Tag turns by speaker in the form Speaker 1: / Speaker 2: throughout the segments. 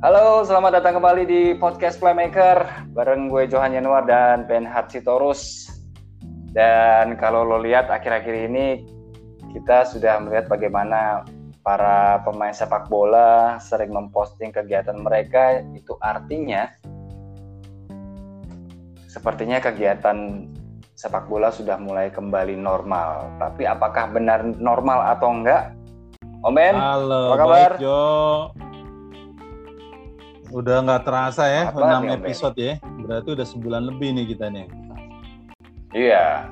Speaker 1: Halo, selamat datang kembali di podcast Playmaker bareng gue Johan Yanuar dan Ben Sitorus. Dan kalau lo lihat akhir-akhir ini kita sudah melihat bagaimana para pemain sepak bola sering memposting kegiatan mereka itu artinya sepertinya kegiatan sepak bola sudah mulai kembali normal. Tapi apakah benar normal atau enggak? Om Ben,
Speaker 2: Halo,
Speaker 1: apa kabar?
Speaker 2: baik Jo. Udah nggak terasa ya,
Speaker 1: Apa
Speaker 2: 6
Speaker 1: nih, Om Ben?
Speaker 2: episode ya. Berarti udah sebulan lebih nih kita nih.
Speaker 1: Iya.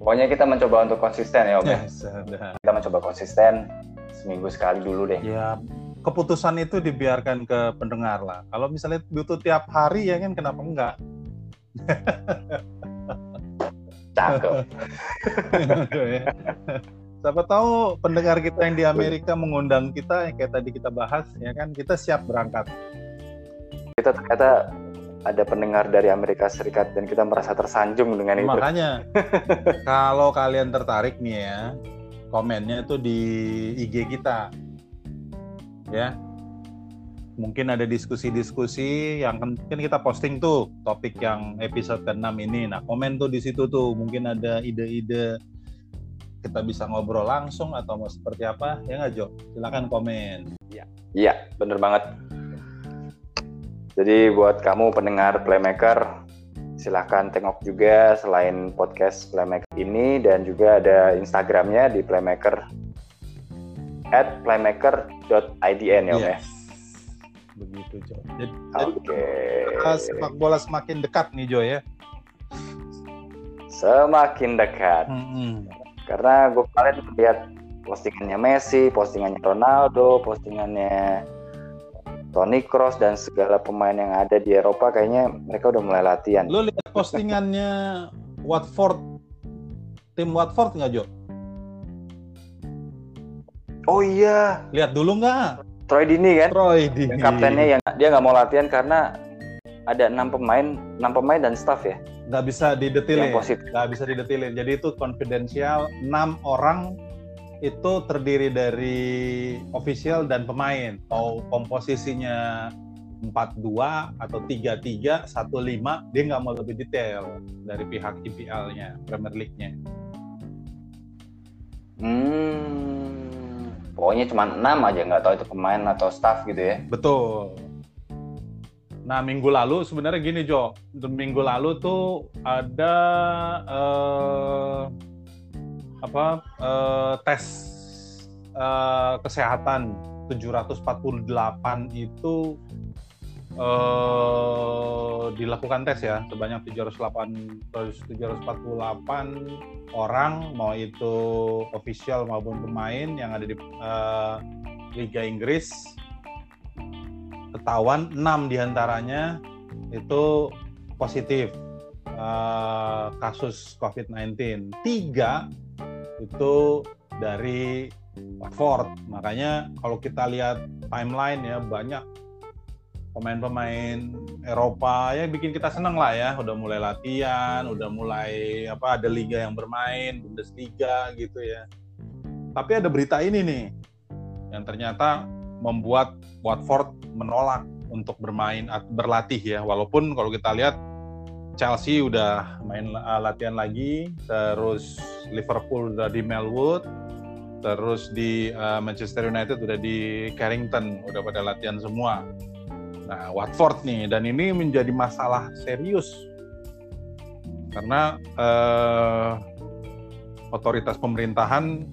Speaker 1: Pokoknya kita mencoba untuk konsisten ya Om.
Speaker 2: Ya, sudah.
Speaker 1: Kita mencoba konsisten seminggu sekali dulu deh.
Speaker 2: Ya, keputusan itu dibiarkan ke pendengar lah. Kalau misalnya butuh tiap hari ya kan kenapa enggak?
Speaker 1: Cakep.
Speaker 2: Siapa tahu pendengar kita yang di Amerika mengundang kita yang kayak tadi kita bahas ya kan kita siap berangkat.
Speaker 1: kita ternyata ada pendengar dari Amerika Serikat dan kita merasa tersanjung dengan itu.
Speaker 2: Makanya kalau kalian tertarik nih ya, komennya itu di IG kita. Ya. Mungkin ada diskusi-diskusi yang kan, kan kita posting tuh topik yang episode ke-6 ini. Nah, komen tuh di situ tuh. Mungkin ada ide-ide kita bisa ngobrol langsung atau mau seperti apa. Ya nggak, Jo? Silakan komen.
Speaker 1: Iya, bener banget. Jadi buat kamu pendengar Playmaker, silahkan tengok juga selain podcast Playmaker ini dan juga ada Instagramnya di Playmaker at playmaker.idn ya Om ya.
Speaker 2: Yes. Begitu, Jo. Jadi, kita sepak bola semakin dekat nih, Jo ya.
Speaker 1: Semakin dekat.
Speaker 2: Mm-mm.
Speaker 1: Karena gue kemarin lihat postingannya Messi, postingannya Ronaldo, postingannya Toni Kroos dan segala pemain yang ada di Eropa kayaknya mereka udah mulai latihan.
Speaker 2: Lu lihat postingannya Watford, tim Watford nggak Jo?
Speaker 1: Oh iya,
Speaker 2: Lihat dulu nggak?
Speaker 1: Troy Dini kan,
Speaker 2: Troy di
Speaker 1: yang kaptennya yang dia nggak mau latihan karena ada enam pemain, enam pemain dan staff ya
Speaker 2: nggak bisa didetilin, nggak bisa didetilin. Jadi itu konfidensial. Enam orang itu terdiri dari official dan pemain. Mau komposisinya 4-2 atau 3-3, 1-5, dia nggak mau lebih detail dari pihak IPL-nya, Premier League-nya.
Speaker 1: Hmm, pokoknya cuma enam aja nggak tahu itu pemain atau staff gitu ya.
Speaker 2: Betul. Nah minggu lalu sebenarnya gini Jo, minggu lalu tuh ada eh, apa eh, tes eh, kesehatan. 748 itu eh, dilakukan tes ya. Sebanyak 708 748 orang mau itu official maupun pemain yang ada di eh, Liga Inggris ketahuan 6 di antaranya itu positif eh, kasus COVID-19. Tiga itu dari Watford. Makanya kalau kita lihat timeline ya banyak pemain-pemain Eropa ya bikin kita seneng lah ya. Udah mulai latihan, udah mulai apa ada liga yang bermain, Bundesliga gitu ya. Tapi ada berita ini nih yang ternyata membuat Watford menolak untuk bermain at- berlatih ya. Walaupun kalau kita lihat Chelsea udah main uh, latihan lagi terus Liverpool udah di Melwood terus di uh, Manchester United udah di Carrington udah pada latihan semua. Nah Watford nih dan ini menjadi masalah serius. Karena uh, otoritas pemerintahan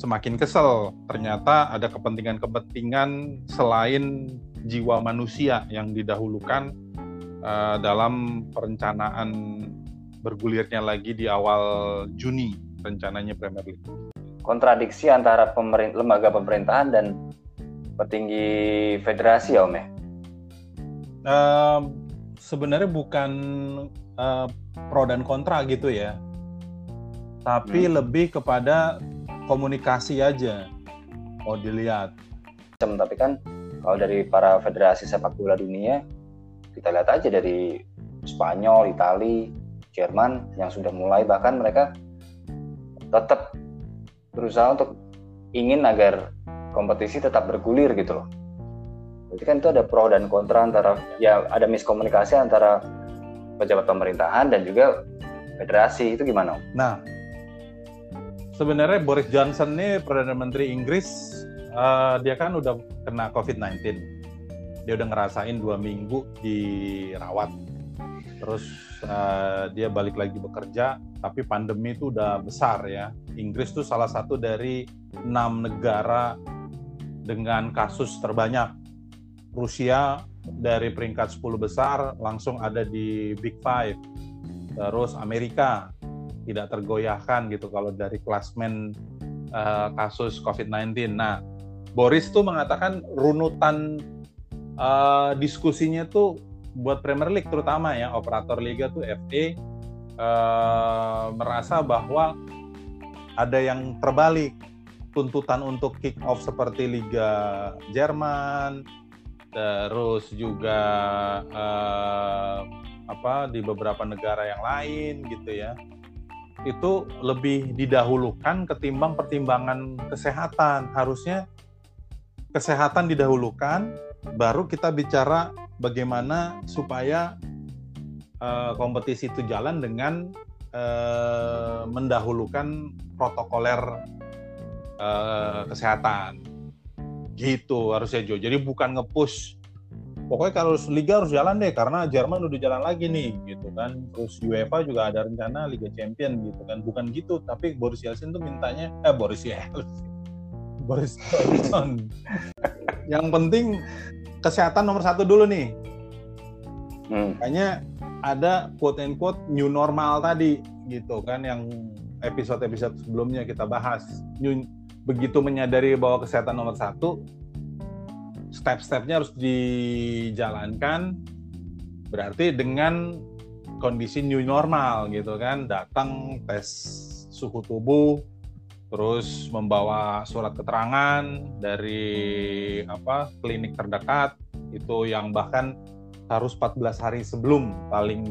Speaker 2: semakin kesel. Ternyata ada kepentingan-kepentingan selain jiwa manusia yang didahulukan uh, dalam perencanaan bergulirnya lagi di awal Juni rencananya Premier League.
Speaker 1: Kontradiksi antara pemerin- lembaga pemerintahan dan petinggi federasi ya Om ya.
Speaker 2: Uh, sebenarnya bukan uh, pro dan kontra gitu ya, tapi
Speaker 1: Hmm.
Speaker 2: lebih kepada komunikasi aja. Mau dilihat.
Speaker 1: Macam, Tapi kan kalau dari para federasi sepak bola dunia kita lihat aja dari Spanyol, Itali, Jerman yang sudah mulai bahkan mereka tetap berusaha untuk ingin agar kompetisi tetap bergulir gitu loh. Berarti kan itu ada pro dan kontra antara ya ada miskomunikasi antara pejabat pemerintahan dan juga federasi itu gimana?
Speaker 2: Nah, sebenarnya Boris Johnson nih perdana menteri Inggris uh, dia kan udah kena COVID-19. Dia udah ngerasain dua minggu dirawat. Terus uh, dia balik lagi bekerja, tapi pandemi itu udah besar ya. Inggris tuh salah satu dari enam negara dengan kasus terbanyak Rusia dari peringkat 10 besar langsung ada di Big Five. Terus Amerika tidak tergoyahkan gitu kalau dari klasmen uh, kasus COVID-19. Nah, Boris tuh mengatakan runutan uh, diskusinya tuh buat Premier League terutama ya operator liga tuh FA uh, merasa bahwa ada yang terbalik tuntutan untuk kick off seperti Liga Jerman, terus juga uh, apa di beberapa negara yang lain gitu ya itu lebih didahulukan ketimbang pertimbangan kesehatan harusnya kesehatan didahulukan baru kita bicara bagaimana supaya uh, kompetisi itu jalan dengan uh, mendahulukan protokoler uh, kesehatan Gitu harusnya Jo. Jadi bukan ngepush pokoknya kalau liga harus jalan deh karena Jerman udah jalan lagi nih gitu kan. Terus UEFA juga ada rencana Liga Champion gitu kan. Bukan gitu, tapi Boris Yeltsin tuh mintanya eh Boris Yeltsin. Boris Johnson. Yang penting kesehatan nomor satu dulu nih. Hmm. Makanya ada quote and quote new normal tadi gitu kan yang episode-episode sebelumnya kita bahas. New, begitu menyadari bahwa kesehatan nomor satu, step-stepnya harus dijalankan. Berarti dengan kondisi new normal gitu kan, datang tes suhu tubuh, terus membawa surat keterangan dari apa klinik terdekat itu yang bahkan harus 14 hari sebelum paling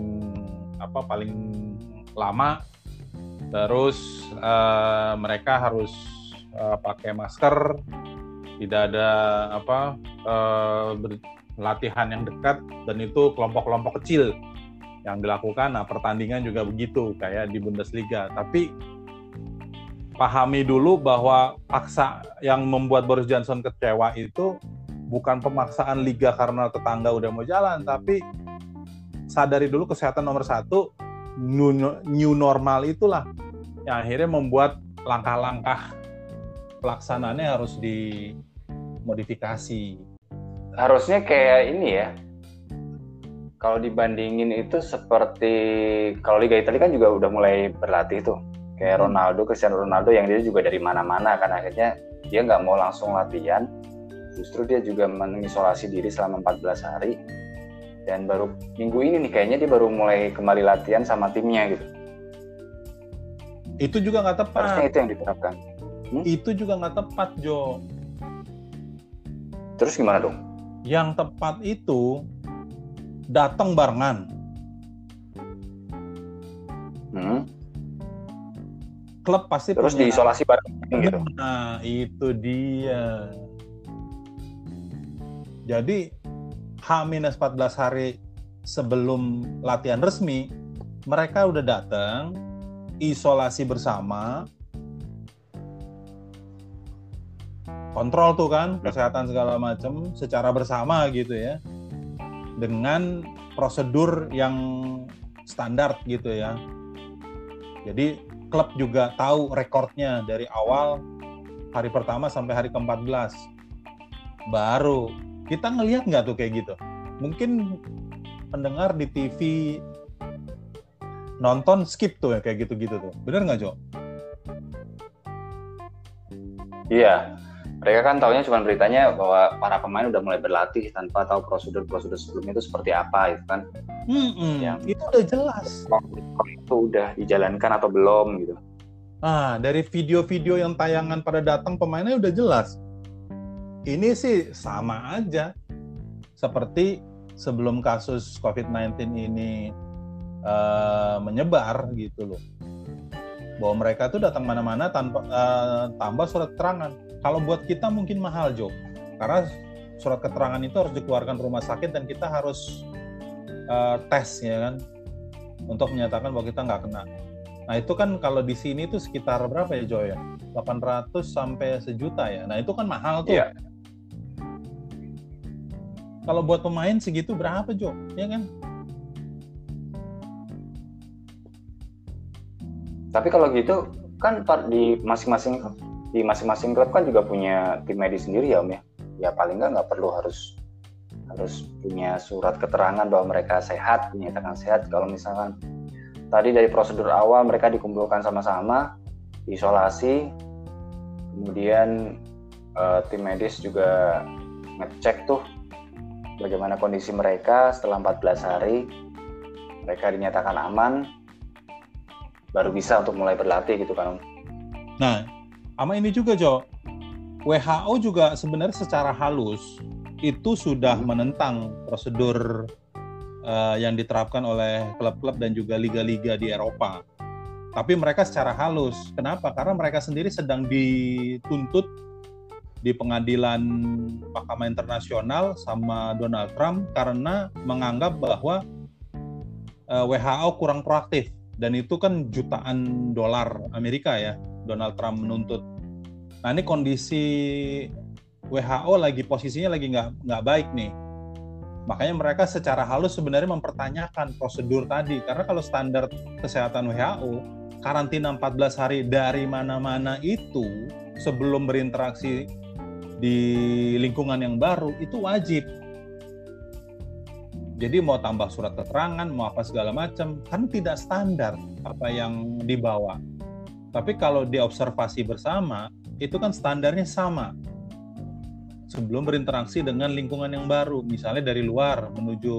Speaker 2: apa paling lama terus uh, mereka harus uh, pakai masker, tidak ada apa uh, latihan yang dekat dan itu kelompok-kelompok kecil yang dilakukan. Nah pertandingan juga begitu kayak di Bundesliga. Tapi pahami dulu bahwa paksa yang membuat Boris Johnson kecewa itu bukan pemaksaan liga karena tetangga udah mau jalan, tapi sadari dulu kesehatan nomor satu new, new normal itulah yang akhirnya membuat langkah-langkah pelaksanaannya harus dimodifikasi.
Speaker 1: Harusnya kayak ini ya. Kalau dibandingin itu seperti kalau Liga Italia kan juga udah mulai berlatih tuh. Kayak hmm. Ronaldo, Cristiano Ronaldo yang dia juga dari mana-mana kan akhirnya dia nggak mau langsung latihan. Justru dia juga mengisolasi diri selama 14 hari. Dan baru minggu ini nih kayaknya dia baru mulai kembali latihan sama timnya gitu.
Speaker 2: Itu juga nggak tepat.
Speaker 1: Harusnya itu yang diterapkan
Speaker 2: hmm? itu juga nggak tepat Jo
Speaker 1: terus gimana dong?
Speaker 2: Yang tepat itu datang barengan. Hmm? klub pasti
Speaker 1: terus punya... diisolasi bareng gitu?
Speaker 2: Nah itu dia. Jadi H-14 hari sebelum latihan resmi mereka udah datang isolasi bersama kontrol tuh kan kesehatan segala macam secara bersama gitu ya. Dengan prosedur yang standar gitu ya. Jadi klub juga tahu rekornya dari awal hari pertama sampai hari ke-14 baru kita ngelihat nggak tuh kayak gitu? Mungkin pendengar di TV nonton skip tuh ya kayak gitu-gitu tuh. Bener nggak Jo?
Speaker 1: Iya mereka kan tahunya cuma beritanya bahwa para pemain udah mulai berlatih tanpa tahu prosedur-prosedur sebelumnya itu seperti apa itu kan.
Speaker 2: Hmm, yang itu udah jelas.
Speaker 1: Itu udah dijalankan atau belum gitu.
Speaker 2: Ah dari video-video yang tayangan pada datang pemainnya udah jelas. Ini sih sama aja. Seperti sebelum kasus COVID-19 ini uh, menyebar gitu loh. Bahwa mereka tuh datang mana-mana tanpa uh, tambah surat keterangan kalau buat kita mungkin mahal Jo karena surat keterangan itu harus dikeluarkan rumah sakit dan kita harus uh, tes ya kan untuk menyatakan bahwa kita nggak kena. Nah itu kan kalau di sini itu sekitar berapa ya Joy ya? 800 sampai sejuta ya. Nah itu kan mahal tuh. Yeah. Kalau buat pemain segitu berapa Jo? Ya kan?
Speaker 1: Tapi kalau gitu kan di masing-masing di masing-masing klub kan juga punya tim medis sendiri ya Om ya. Ya paling nggak nggak perlu harus harus punya surat keterangan bahwa mereka sehat, dinyatakan sehat. Kalau misalkan tadi dari prosedur awal mereka dikumpulkan sama-sama, isolasi, kemudian uh, tim medis juga ngecek tuh bagaimana kondisi mereka setelah 14 hari mereka dinyatakan aman baru bisa untuk mulai berlatih gitu kan
Speaker 2: Nah, sama ini juga Jo, WHO juga sebenarnya secara halus itu sudah hmm. menentang prosedur uh, yang diterapkan oleh klub-klub dan juga liga-liga di Eropa. Tapi mereka secara halus. Kenapa? Karena mereka sendiri sedang dituntut di pengadilan Mahkamah Internasional sama Donald Trump karena menganggap bahwa uh, eh, WHO kurang proaktif dan itu kan jutaan dolar Amerika ya Donald Trump menuntut. Nah ini kondisi WHO lagi posisinya lagi nggak nggak baik nih. Makanya mereka secara halus sebenarnya mempertanyakan prosedur tadi karena kalau standar kesehatan WHO karantina 14 hari dari mana-mana itu sebelum berinteraksi di lingkungan yang baru itu wajib. Jadi mau tambah surat keterangan, mau apa segala macam, kan tidak standar apa yang dibawa. Tapi kalau diobservasi bersama, itu kan standarnya sama. Sebelum berinteraksi dengan lingkungan yang baru, misalnya dari luar menuju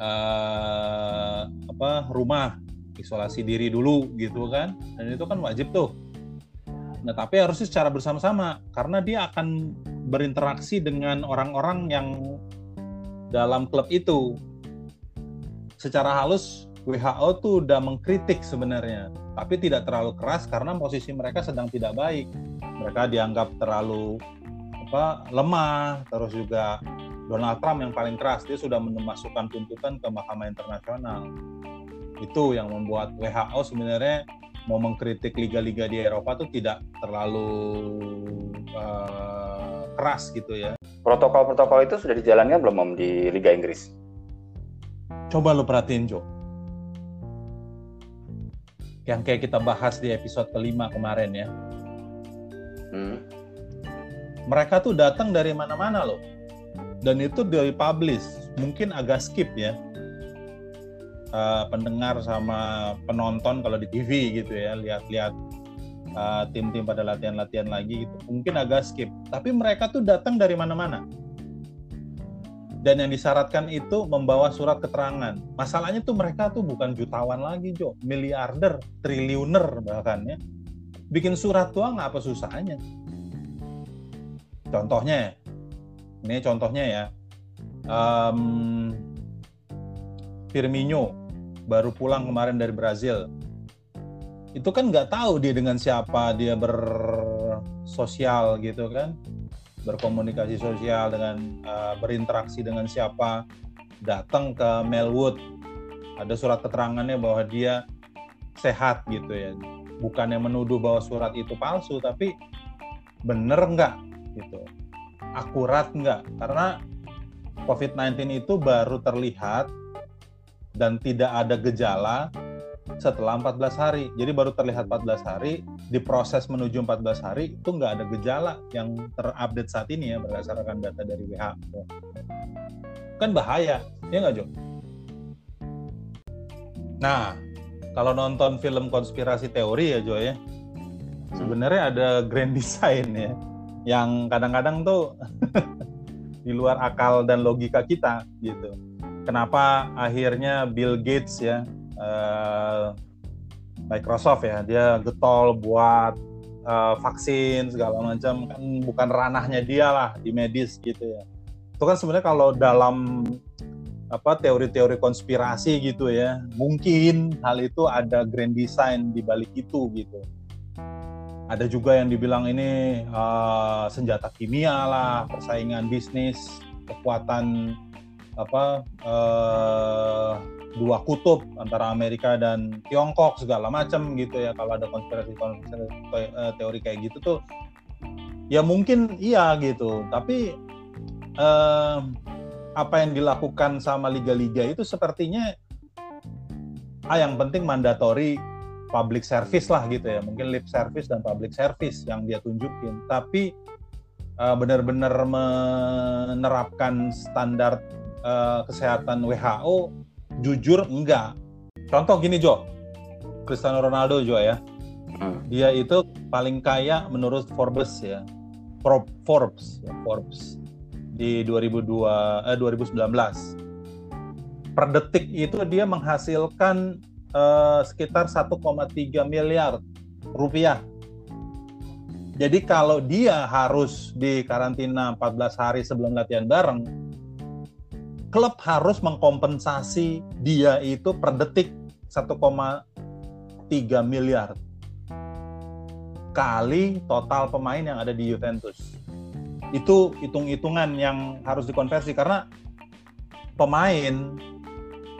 Speaker 2: uh, apa rumah, isolasi diri dulu gitu kan, dan itu kan wajib tuh. Nah tapi harusnya secara bersama-sama karena dia akan berinteraksi dengan orang-orang yang dalam klub itu. Secara halus WHO tuh udah mengkritik sebenarnya tapi tidak terlalu keras karena posisi mereka sedang tidak baik. Mereka dianggap terlalu apa lemah, terus juga Donald Trump yang paling keras dia sudah memasukkan tuntutan ke Mahkamah Internasional. Itu yang membuat WHO sebenarnya mau mengkritik liga-liga di Eropa tuh tidak terlalu uh, keras gitu ya.
Speaker 1: Protokol-protokol itu sudah dijalankan belum Om di Liga Inggris?
Speaker 2: Coba lo perhatiin Jo yang kayak kita bahas di episode kelima kemarin ya. Hmm. Mereka tuh datang dari mana-mana loh. Dan itu dari publish, mungkin agak skip ya. Uh, pendengar sama penonton kalau di TV gitu ya, lihat-lihat uh, tim-tim pada latihan-latihan lagi gitu. Mungkin agak skip, tapi mereka tuh datang dari mana-mana dan yang disyaratkan itu membawa surat keterangan. Masalahnya tuh mereka tuh bukan jutawan lagi, Jo, miliarder, triliuner bahkan ya. Bikin surat doang apa susahnya? Contohnya, ini contohnya ya, um, Firmino baru pulang kemarin dari Brazil. Itu kan nggak tahu dia dengan siapa dia bersosial gitu kan berkomunikasi sosial dengan uh, berinteraksi dengan siapa datang ke Melwood. Ada surat keterangannya bahwa dia sehat gitu ya. Bukan yang menuduh bahwa surat itu palsu tapi bener nggak gitu? Akurat nggak? Karena COVID-19 itu baru terlihat dan tidak ada gejala setelah 14 hari. Jadi baru terlihat 14 hari, diproses menuju 14 hari itu nggak ada gejala yang terupdate saat ini ya berdasarkan data dari WHO. Kan bahaya, ya nggak Jo? Nah, kalau nonton film konspirasi teori ya Jo ya, sebenarnya ada grand design ya, yang kadang-kadang tuh di luar akal dan logika kita gitu. Kenapa akhirnya Bill Gates ya uh, Microsoft ya dia getol buat uh, vaksin segala macam. Kan bukan ranahnya dia lah di medis gitu ya. Itu kan sebenarnya kalau dalam apa teori-teori konspirasi gitu ya mungkin hal itu ada grand design di balik itu gitu. Ada juga yang dibilang ini uh, senjata kimia lah, persaingan bisnis, kekuatan apa uh, dua kutub antara Amerika dan Tiongkok segala macam gitu ya. Kalau ada konspirasi konspirasi eh, teori kayak gitu tuh ya mungkin iya gitu. Tapi uh, apa yang dilakukan sama liga-liga itu sepertinya ah yang penting mandatory public service lah gitu ya. Mungkin lip service dan public service yang dia tunjukin. Tapi uh, benar-benar menerapkan standar uh, kesehatan WHO jujur enggak. Contoh gini Jo. Cristiano Ronaldo Jo ya. Hmm. dia itu paling kaya menurut Forbes ya. Forbes ya, Forbes. Di 2002 eh, 2019 per detik itu dia menghasilkan uh, sekitar 1,3 miliar rupiah. Jadi kalau dia harus di karantina 14 hari sebelum latihan bareng, klub harus mengkompensasi dia itu per detik 1,3 miliar kali total pemain yang ada di Juventus. Itu hitung-hitungan yang harus dikonversi karena pemain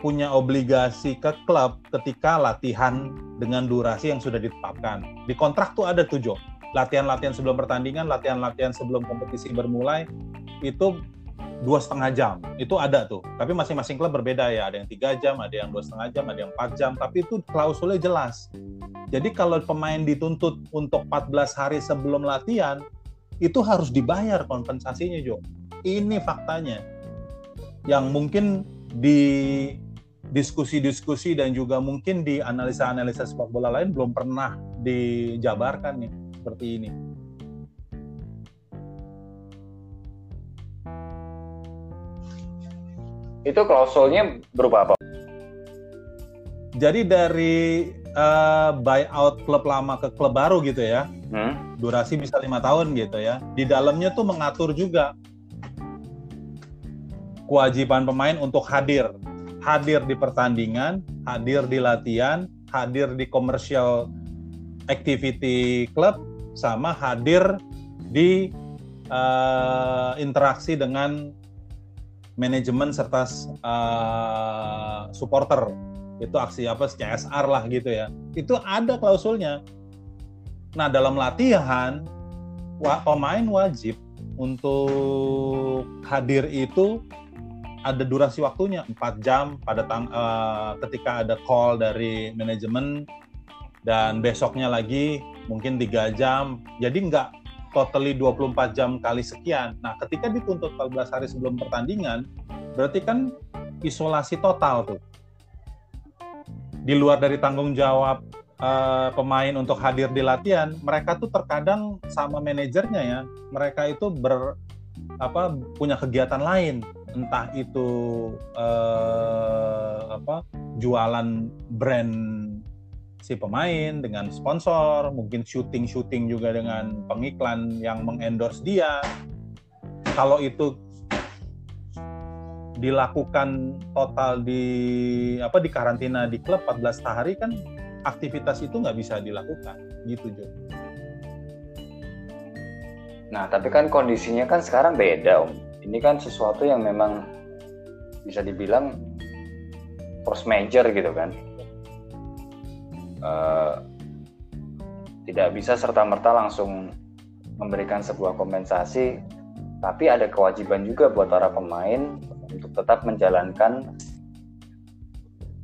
Speaker 2: punya obligasi ke klub ketika latihan dengan durasi yang sudah ditetapkan. Di kontrak tuh ada tujuh latihan-latihan sebelum pertandingan, latihan-latihan sebelum kompetisi bermulai itu dua setengah jam. Itu ada tuh. Tapi masing-masing klub berbeda ya. Ada yang tiga jam ada yang dua setengah jam ada yang empat jam. Tapi itu klausulnya jelas. Jadi kalau pemain dituntut untuk 14 hari sebelum latihan itu harus dibayar kompensasinya Jo. Ini faktanya. Yang mungkin di diskusi-diskusi dan juga mungkin di analisa-analisa sepak bola lain belum pernah dijabarkan nih seperti ini
Speaker 1: Itu klausulnya berupa apa?
Speaker 2: Jadi dari uh, buyout klub lama ke klub baru gitu ya, hmm? durasi bisa lima tahun gitu ya. Di dalamnya tuh mengatur juga kewajiban pemain untuk hadir, hadir di pertandingan, hadir di latihan, hadir di commercial activity klub, sama hadir di uh, interaksi dengan manajemen serta uh, supporter. Itu aksi apa CSR lah gitu ya. Itu ada klausulnya. Nah dalam latihan wa pemain wajib untuk hadir itu ada durasi waktunya 4 jam pada tang uh, ketika ada call dari manajemen. Dan besoknya lagi mungkin tiga jam. Jadi nggak totally 24 jam kali sekian. Nah, ketika dituntut 14 hari sebelum pertandingan, berarti kan isolasi total tuh. Di luar dari tanggung jawab uh, pemain untuk hadir di latihan, mereka tuh terkadang sama manajernya ya, mereka itu ber apa punya kegiatan lain, entah itu uh, apa jualan brand si pemain dengan sponsor, mungkin syuting-syuting juga dengan pengiklan yang mengendorse dia. Kalau itu dilakukan total di apa di karantina di klub 14 hari kan aktivitas itu nggak bisa dilakukan gitu Jo.
Speaker 1: Nah tapi kan kondisinya kan sekarang beda om. Ini kan sesuatu yang memang bisa dibilang force major gitu kan uh, tidak bisa serta-merta langsung memberikan sebuah kompensasi, tapi ada kewajiban juga buat para pemain untuk tetap menjalankan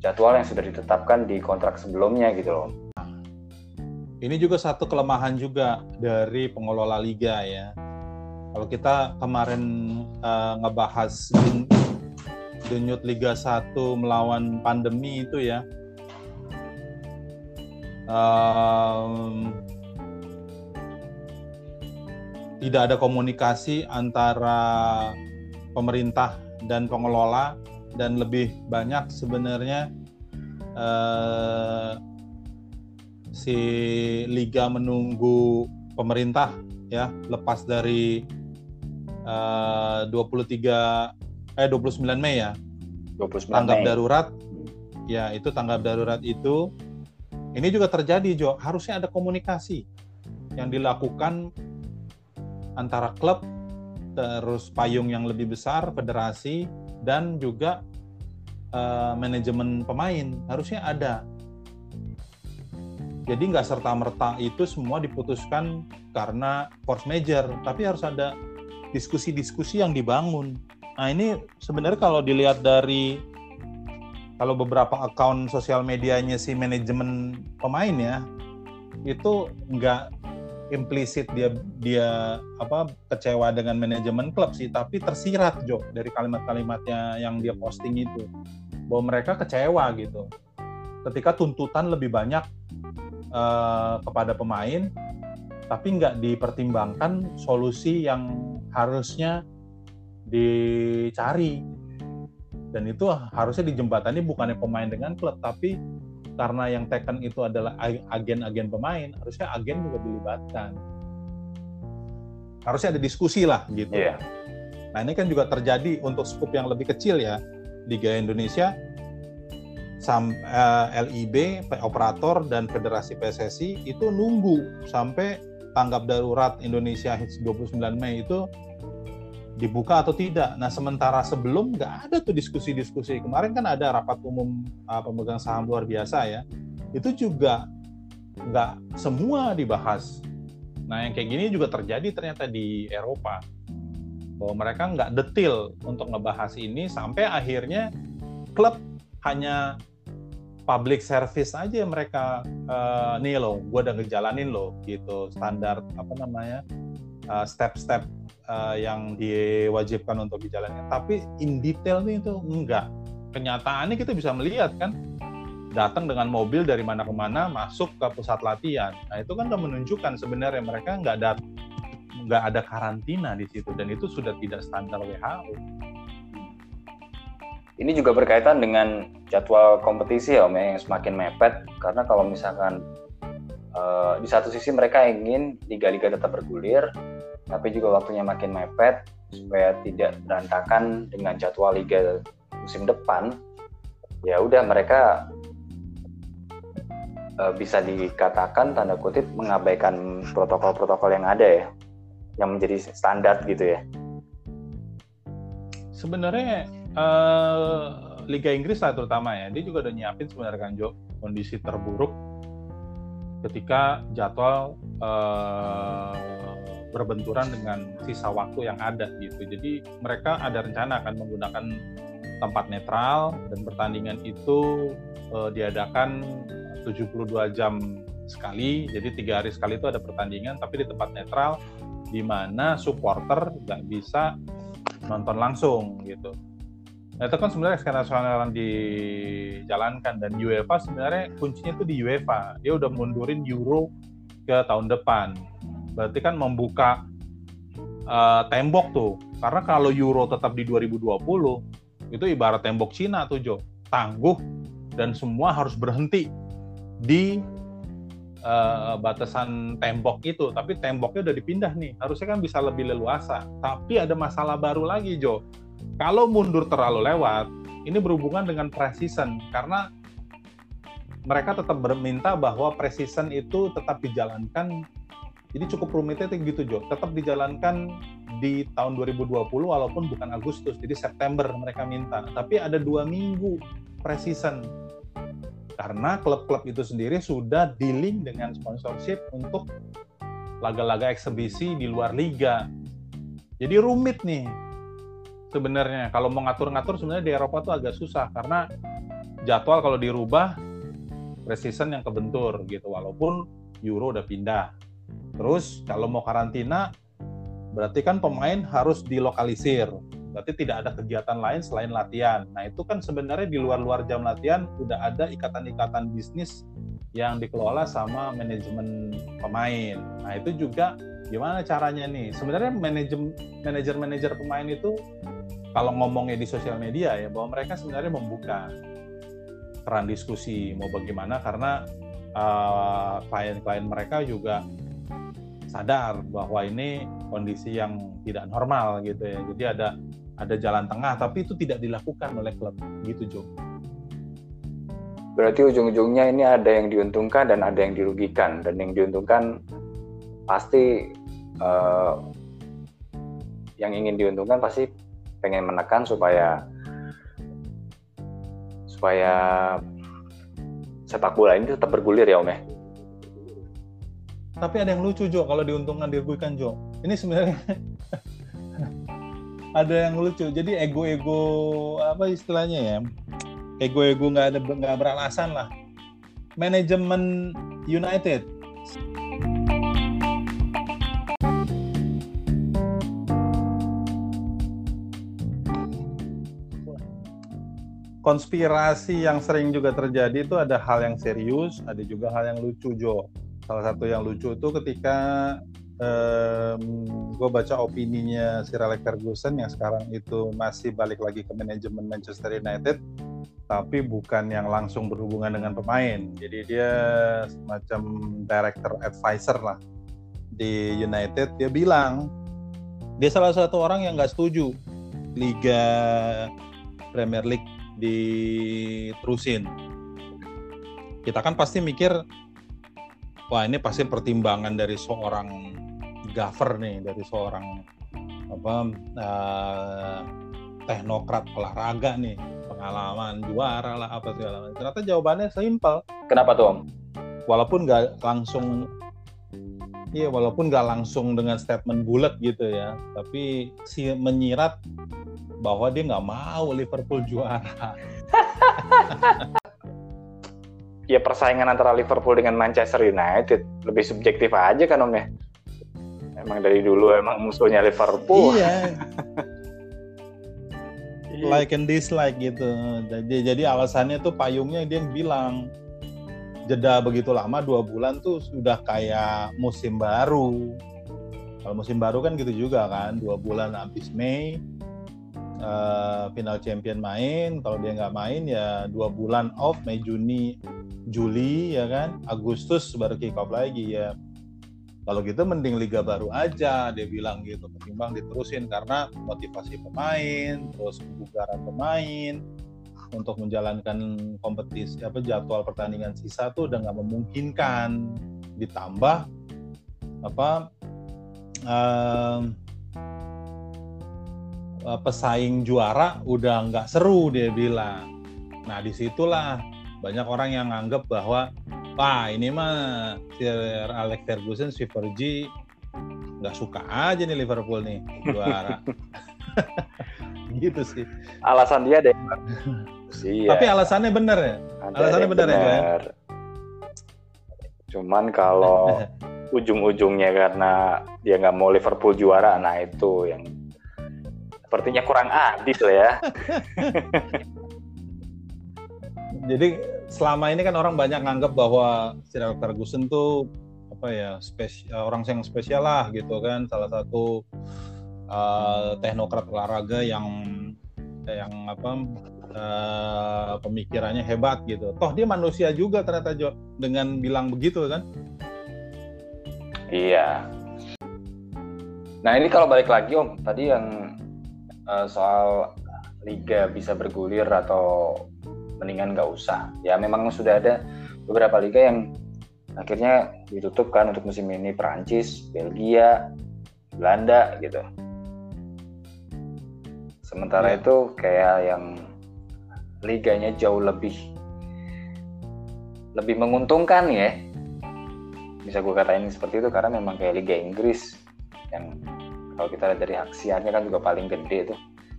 Speaker 1: jadwal yang sudah ditetapkan di kontrak sebelumnya gitu loh.
Speaker 2: Ini juga satu kelemahan juga dari pengelola liga ya. Kalau kita kemarin uh, ngebahas denyut Liga 1 melawan pandemi itu ya, um, tidak ada komunikasi antara pemerintah dan pengelola dan lebih banyak sebenarnya uh, si liga menunggu pemerintah ya lepas dari uh, 23 eh 29 Mei ya 29 tanggap Mei. darurat ya itu tanggap darurat itu ini juga terjadi Jo. Harusnya ada komunikasi yang dilakukan antara klub terus payung yang lebih besar federasi dan juga uh, manajemen pemain. Harusnya ada. Jadi nggak serta merta itu semua diputuskan karena force major tapi harus ada diskusi-diskusi yang dibangun. Nah ini sebenarnya kalau dilihat dari kalau beberapa akun sosial medianya si manajemen pemain ya itu nggak implisit dia dia apa kecewa dengan manajemen klub sih. Tapi tersirat Jo dari kalimat-kalimatnya yang dia posting itu. Bahwa mereka kecewa gitu. Ketika tuntutan lebih banyak uh, kepada pemain tapi nggak dipertimbangkan solusi yang harusnya dicari dan itu harusnya dijembatani bukannya pemain dengan klub tapi karena yang taken itu adalah agen-agen pemain, harusnya agen juga dilibatkan. Harusnya ada diskusi lah gitu. Yeah. Nah ini kan juga terjadi untuk skup yang lebih kecil ya Liga Indonesia, sam, eh, LIB, operator dan Federasi PSSI itu nunggu sampai tanggap darurat Indonesia Hits 29 Mei itu dibuka atau tidak. Nah, sementara sebelum nggak ada tuh diskusi-diskusi. Kemarin kan ada rapat umum uh, pemegang saham luar biasa ya. Itu juga nggak semua dibahas. Nah, yang kayak gini juga terjadi ternyata di Eropa. Bahwa mereka nggak detail untuk ngebahas ini sampai akhirnya klub hanya public service aja mereka uh, nih loh, gue udah ngejalanin loh gitu standar apa namanya uh, step-step uh, yang diwajibkan untuk dijalankan. Tapi in detail itu enggak. Kenyataannya kita bisa melihat kan datang dengan mobil dari mana ke mana masuk ke pusat latihan. Nah itu kan menunjukkan sebenarnya mereka nggak ada nggak ada karantina di situ dan itu sudah tidak standar WHO.
Speaker 1: Ini juga berkaitan dengan jadwal kompetisi ya Om ya, yang semakin mepet karena kalau misalkan uh, di satu sisi mereka ingin liga-liga tetap bergulir, tapi juga waktunya makin mepet supaya tidak berantakan dengan jadwal liga musim depan. Ya udah mereka uh, bisa dikatakan tanda kutip mengabaikan protokol-protokol yang ada ya yang menjadi standar gitu ya.
Speaker 2: Sebenarnya uh, Liga Inggris lah terutama ya dia juga udah nyiapin sebenarnya kan Jo kondisi terburuk ketika jadwal uh, berbenturan dengan sisa waktu yang ada gitu. Jadi mereka ada rencana akan menggunakan tempat netral dan pertandingan itu uh, diadakan 72 jam sekali. Jadi tiga hari sekali itu ada pertandingan, tapi di tempat netral di mana supporter nggak bisa nonton langsung gitu. Nah, itu kan sebenarnya skenario yang dijalankan dan UEFA sebenarnya kuncinya itu di UEFA. Dia udah mundurin Euro ke tahun depan berarti kan membuka uh, tembok tuh. Karena kalau euro tetap di 2020, itu ibarat tembok Cina tuh Jo, tangguh dan semua harus berhenti di uh, batasan tembok itu. Tapi temboknya udah dipindah nih, harusnya kan bisa lebih leluasa. Tapi ada masalah baru lagi Jo. Kalau mundur terlalu lewat, ini berhubungan dengan precision karena mereka tetap berminta bahwa precision itu tetap dijalankan jadi cukup rumitnya gitu Jo. Tetap dijalankan di tahun 2020 walaupun bukan Agustus. Jadi September mereka minta. Tapi ada dua minggu preseason. Karena klub-klub itu sendiri sudah dealing dengan sponsorship untuk laga-laga eksebisi di luar liga. Jadi rumit nih sebenarnya. Kalau mau ngatur-ngatur sebenarnya di Eropa tuh agak susah karena jadwal kalau dirubah preseason yang kebentur gitu. Walaupun Euro udah pindah Terus kalau mau karantina berarti kan pemain harus dilokalisir. Berarti tidak ada kegiatan lain selain latihan. Nah, itu kan sebenarnya di luar-luar jam latihan udah ada ikatan-ikatan bisnis yang dikelola sama manajemen pemain. Nah, itu juga gimana caranya nih? Sebenarnya manajemen manajer-manajer pemain itu kalau ngomongnya di sosial media ya bahwa mereka sebenarnya membuka peran diskusi mau bagaimana karena uh, klien-klien mereka juga sadar bahwa ini kondisi yang tidak normal gitu ya. Jadi ada ada jalan tengah tapi itu tidak dilakukan oleh klub gitu Jo.
Speaker 1: Berarti ujung-ujungnya ini ada yang diuntungkan dan ada yang dirugikan dan yang diuntungkan pasti uh, yang ingin diuntungkan pasti pengen menekan supaya supaya sepak bola ini tetap bergulir ya Om ya.
Speaker 2: Tapi ada yang lucu Jo kalau diuntungkan dirugikan Jo. Ini sebenarnya ada yang lucu. Jadi ego-ego apa istilahnya ya? Ego-ego nggak ada nggak beralasan lah. Manajemen United konspirasi yang sering juga terjadi itu ada hal yang serius, ada juga hal yang lucu, Jo. Salah satu yang lucu itu ketika um, gue baca opininya Sir Alex Ferguson yang sekarang itu masih balik lagi ke manajemen Manchester United, tapi bukan yang langsung berhubungan dengan pemain. Jadi dia semacam director advisor lah di United. Dia bilang dia salah satu orang yang nggak setuju Liga Premier League diterusin. Kita kan pasti mikir, wah ini pasti pertimbangan dari seorang gaffer nih, dari seorang apa uh, teknokrat olahraga nih, pengalaman juara lah apa segala macam. Ternyata jawabannya simpel.
Speaker 1: Kenapa tuh Om?
Speaker 2: Walaupun nggak langsung Iya, walaupun nggak langsung dengan statement bulat gitu ya, tapi si menyirat bahwa dia nggak mau Liverpool juara.
Speaker 1: ya persaingan antara Liverpool dengan Manchester United lebih subjektif aja kan om ya. Emang dari dulu emang musuhnya Liverpool.
Speaker 2: Iya. like and dislike gitu. Jadi jadi alasannya tuh payungnya dia bilang jeda begitu lama dua bulan tuh sudah kayak musim baru. Kalau musim baru kan gitu juga kan, dua bulan habis Mei, uh, final champion main. Kalau dia nggak main ya dua bulan off Mei Juni Juli ya kan? Agustus baru kick off lagi ya. Kalau gitu mending liga baru aja dia bilang gitu. Ketimbang diterusin karena motivasi pemain terus kebugaran pemain. Untuk menjalankan kompetisi apa jadwal pertandingan sisa tuh udah nggak memungkinkan. Ditambah apa uh, pesaing juara udah nggak seru dia bilang. Nah di situlah banyak orang yang nganggep bahwa wah ini mah Sir Alex Ferguson si Fergie nggak suka aja nih Liverpool nih juara. gitu sih.
Speaker 1: Alasan dia deh.
Speaker 2: Iya. Tapi alasannya benar ya. Ada alasannya benar ya.
Speaker 1: Cuman kalau ujung-ujungnya karena dia nggak mau Liverpool juara, nah itu yang sepertinya kurang adil ya.
Speaker 2: Jadi selama ini kan orang banyak nganggap bahwa Sir Ferguson tuh apa ya spesial orang yang spesial lah gitu kan salah satu uh, teknokrat olahraga yang yang apa uh, pemikirannya hebat gitu. Toh dia manusia juga ternyata Jo dengan bilang begitu kan?
Speaker 1: Iya. Nah ini kalau balik lagi Om, tadi yang uh, soal liga bisa bergulir atau mendingan nggak usah. Ya memang sudah ada beberapa liga yang akhirnya ditutup kan untuk musim ini Prancis, Belgia, Belanda gitu. Sementara ya. itu kayak yang liganya jauh lebih lebih menguntungkan ya. Bisa gue katain seperti itu karena memang kayak Liga Inggris yang kalau kita lihat dari hak siarnya kan juga paling gede tuh.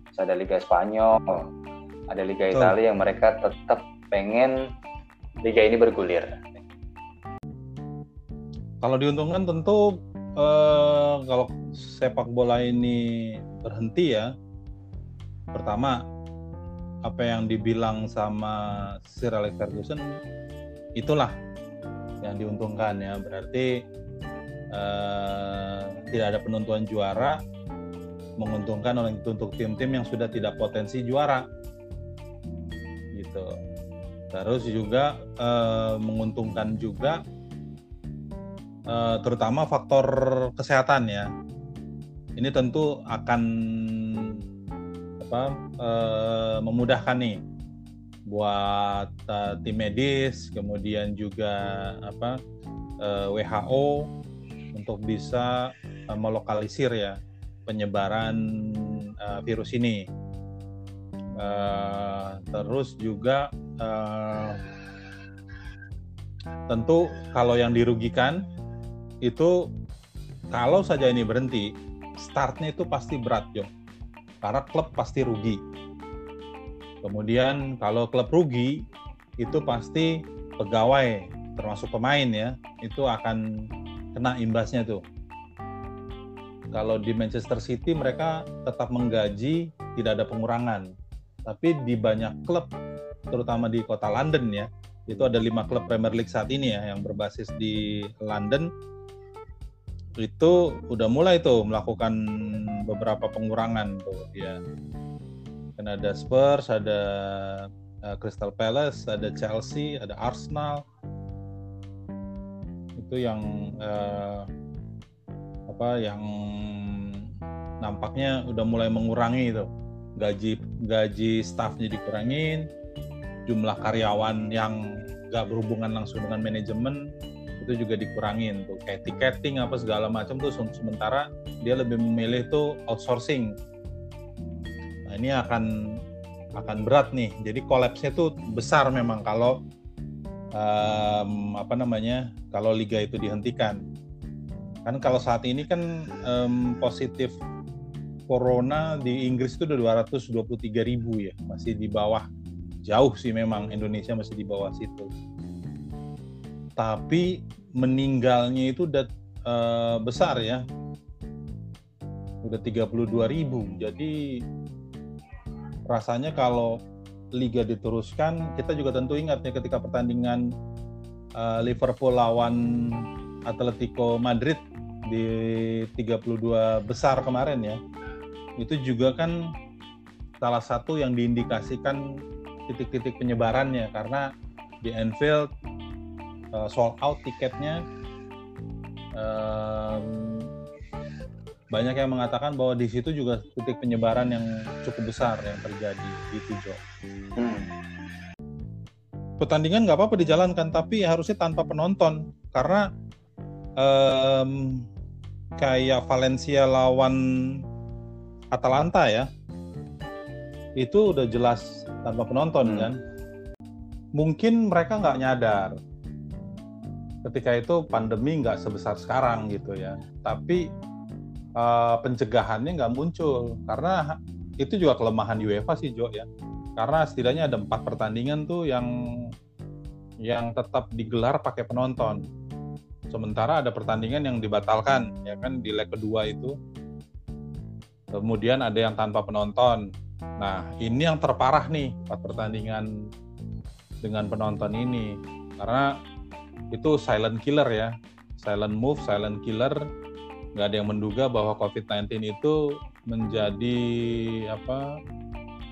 Speaker 1: Terus ada Liga Spanyol ada Liga Italia yang mereka tetap pengen liga ini bergulir.
Speaker 2: Kalau diuntungkan tentu eh, kalau sepak bola ini berhenti ya pertama apa yang dibilang sama Sir Alex Ferguson itulah yang diuntungkan ya. Berarti uh, tidak ada penentuan juara menguntungkan oleh itu untuk tim-tim yang sudah tidak potensi juara. Gitu. Terus juga uh, menguntungkan juga uh, terutama faktor kesehatan ya. Ini tentu akan apa memudahkan nih buat tim medis kemudian juga apa WHO untuk bisa uh, melokalisir ya penyebaran uh, virus ini. Uh, terus juga uh, tentu kalau yang dirugikan itu kalau saja ini berhenti, startnya itu pasti berat, Jo. Karena klub pasti rugi. Kemudian kalau klub rugi, itu pasti pegawai, termasuk pemain ya, itu akan kena imbasnya tuh. Kalau di Manchester City mereka tetap menggaji, tidak ada pengurangan. Tapi di banyak klub, terutama di kota London ya, itu ada lima klub Premier League saat ini ya yang berbasis di London itu udah mulai tuh melakukan beberapa pengurangan tuh ya kan ada Spurs ada uh, Crystal Palace ada Chelsea ada Arsenal itu yang uh, apa yang nampaknya udah mulai mengurangi itu. Gaji gaji staffnya dikurangin jumlah karyawan yang nggak berhubungan langsung dengan manajemen itu juga dikurangin tuh. Kayak tiketing apa segala macam tuh sementara dia lebih memilih tuh outsourcing. Nah ini akan akan berat nih. Jadi kolapsnya tuh besar memang kalau um, apa namanya kalau liga itu dihentikan. Kan kalau saat ini kan um, positif corona di Inggris itu udah 223 ribu ya. Masih di bawah. Jauh sih memang Indonesia masih di bawah situ. Tapi meninggalnya itu udah uh, besar ya. Udah 32 ribu. Jadi rasanya kalau liga diteruskan kita juga tentu ingat ya ketika pertandingan uh, Liverpool lawan Atletico Madrid di 32 besar kemarin ya. Itu juga kan salah satu yang diindikasikan titik-titik penyebarannya karena di Anfield uh, sold out tiketnya um, banyak yang mengatakan bahwa di situ juga titik penyebaran yang cukup besar yang terjadi di Tujo. Hmm. Pertandingan nggak apa-apa dijalankan, tapi harusnya tanpa penonton karena um, kayak Valencia lawan Atalanta ya, itu udah jelas tanpa penonton hmm. kan. Mungkin mereka nggak nyadar ketika itu pandemi nggak sebesar sekarang gitu ya. Tapi uh, pencegahannya nggak muncul karena itu juga kelemahan UEFA sih Jo ya. Karena setidaknya ada empat pertandingan tuh yang yang tetap digelar pakai penonton. Sementara ada pertandingan yang dibatalkan ya kan di leg kedua itu. Kemudian ada yang tanpa penonton. Nah, ini yang terparah nih empat pertandingan dengan penonton ini. Karena itu silent killer ya silent move silent killer nggak ada yang menduga bahwa COVID-19 itu menjadi apa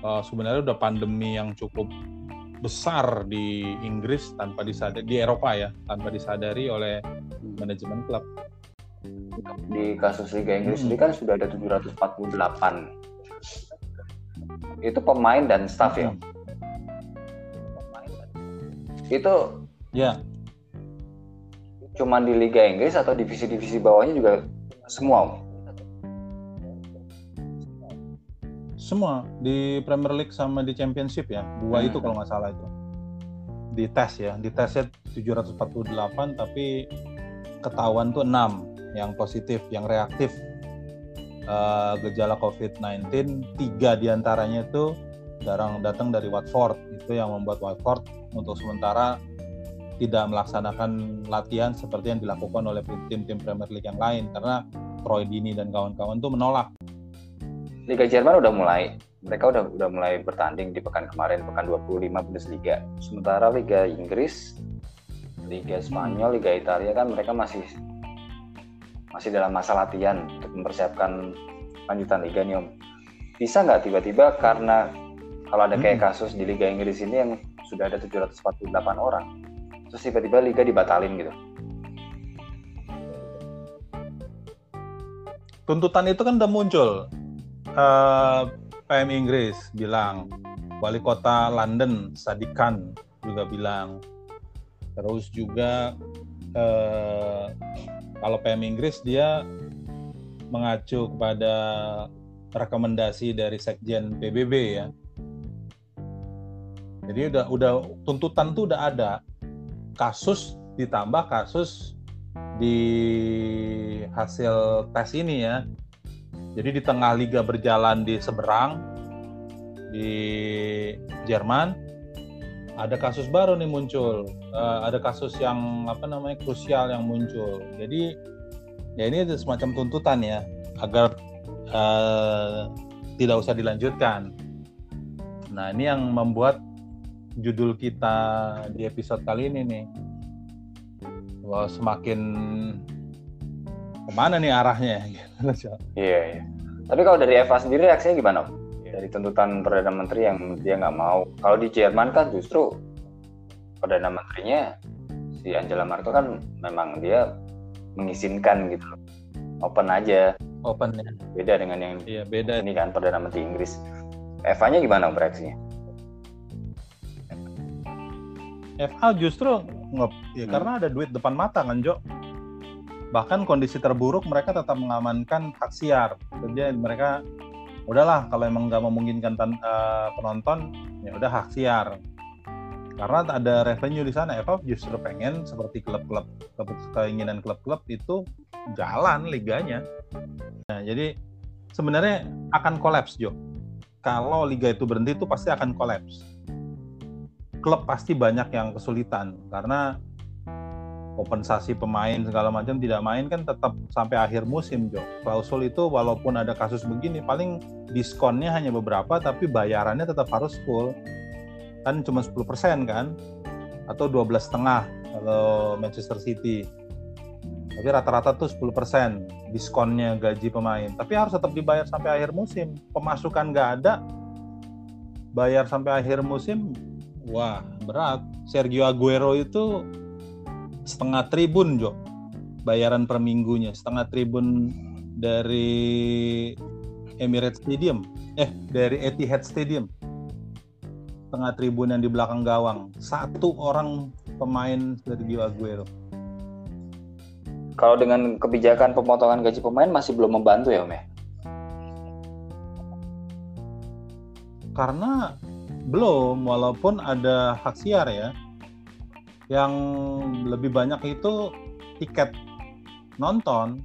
Speaker 2: uh, sebenarnya udah pandemi yang cukup besar di Inggris tanpa disadari di Eropa ya tanpa disadari oleh manajemen klub
Speaker 1: di kasus Liga Inggris hmm. ini kan sudah ada 748 itu pemain dan staff ya hmm. itu
Speaker 2: ya
Speaker 1: cuma di Liga Inggris atau divisi-divisi bawahnya juga semua?
Speaker 2: Semua di Premier League sama di Championship ya, dua hmm. itu kalau nggak salah itu. Di tes ya, di tesnya 748 tapi ketahuan tuh 6 yang positif, yang reaktif uh, gejala COVID-19, tiga di antaranya itu datang datang dari Watford itu yang membuat Watford untuk sementara tidak melaksanakan latihan seperti yang dilakukan oleh tim-tim Premier League yang lain karena Troy Dini dan kawan-kawan itu menolak.
Speaker 1: Liga Jerman udah mulai, mereka udah udah mulai bertanding di pekan kemarin, pekan 25 Bundesliga. Sementara Liga Inggris, Liga Spanyol, Liga Italia kan mereka masih masih dalam masa latihan untuk mempersiapkan lanjutan Liga nih Om. Bisa nggak tiba-tiba karena kalau ada kayak hmm. kasus di Liga Inggris ini yang sudah ada 748 orang, terus tiba-tiba liga dibatalin gitu
Speaker 2: tuntutan itu kan udah muncul uh, eh, PM Inggris bilang wali kota London Sadikan juga bilang terus juga uh, Kalau PM Inggris dia mengacu kepada rekomendasi dari Sekjen PBB ya. Jadi udah udah tuntutan tuh udah ada. Kasus ditambah kasus di hasil tes ini ya. Jadi di tengah liga berjalan di seberang di Jerman ada kasus baru nih muncul. Uh, ada kasus yang apa namanya krusial yang muncul. Jadi ya ini semacam tuntutan ya agar uh, tidak usah dilanjutkan. Nah ini yang membuat judul kita di episode kali ini nih bahwa semakin ke mana nih arahnya.
Speaker 1: Iya, iya. Tapi kalau dari Eva sendiri reaksinya gimana? Dari tuntutan Perdana Menteri yang dia nggak mau. Kalau di Jerman kan justru Perdana Menterinya si Angela Merkel kan memang dia mengizinkan gitu Open aja.
Speaker 2: Open ya.
Speaker 1: Beda dengan yang
Speaker 2: iya, beda.
Speaker 1: ini kan Perdana Menteri Inggris. Eva-nya gimana bereaksinya?
Speaker 2: FA justru nggak ya hmm. karena ada duit depan mata kan Jo. Bahkan kondisi terburuk mereka tetap mengamankan hak siar. Jadi mereka udahlah kalau emang nggak memungkinkan uh, penonton ya udah hak siar. Karena ada revenue di sana. FA justru pengen seperti klub-klub keinginan klub-klub itu jalan liganya. Nah, jadi sebenarnya akan kolaps Jo. Kalau liga itu berhenti itu pasti akan kolaps klub pasti banyak yang kesulitan karena kompensasi pemain segala macam tidak main kan tetap sampai akhir musim Jo. Klausul itu walaupun ada kasus begini paling diskonnya hanya beberapa tapi bayarannya tetap harus full. Kan cuma 10% kan atau 12 setengah kalau Manchester City. Tapi rata-rata tuh 10% diskonnya gaji pemain. Tapi harus tetap dibayar sampai akhir musim. Pemasukan nggak ada, bayar sampai akhir musim Wah, berat. Sergio Aguero itu setengah tribun, Jo. Bayaran per minggunya, setengah tribun dari Emirates Stadium. Eh, dari Etihad Stadium. Setengah tribun yang di belakang gawang. Satu orang pemain Sergio Aguero.
Speaker 1: Kalau dengan kebijakan pemotongan gaji pemain masih belum membantu ya, Om ya?
Speaker 2: Karena belum, walaupun ada hak siar ya. Yang lebih banyak itu tiket nonton.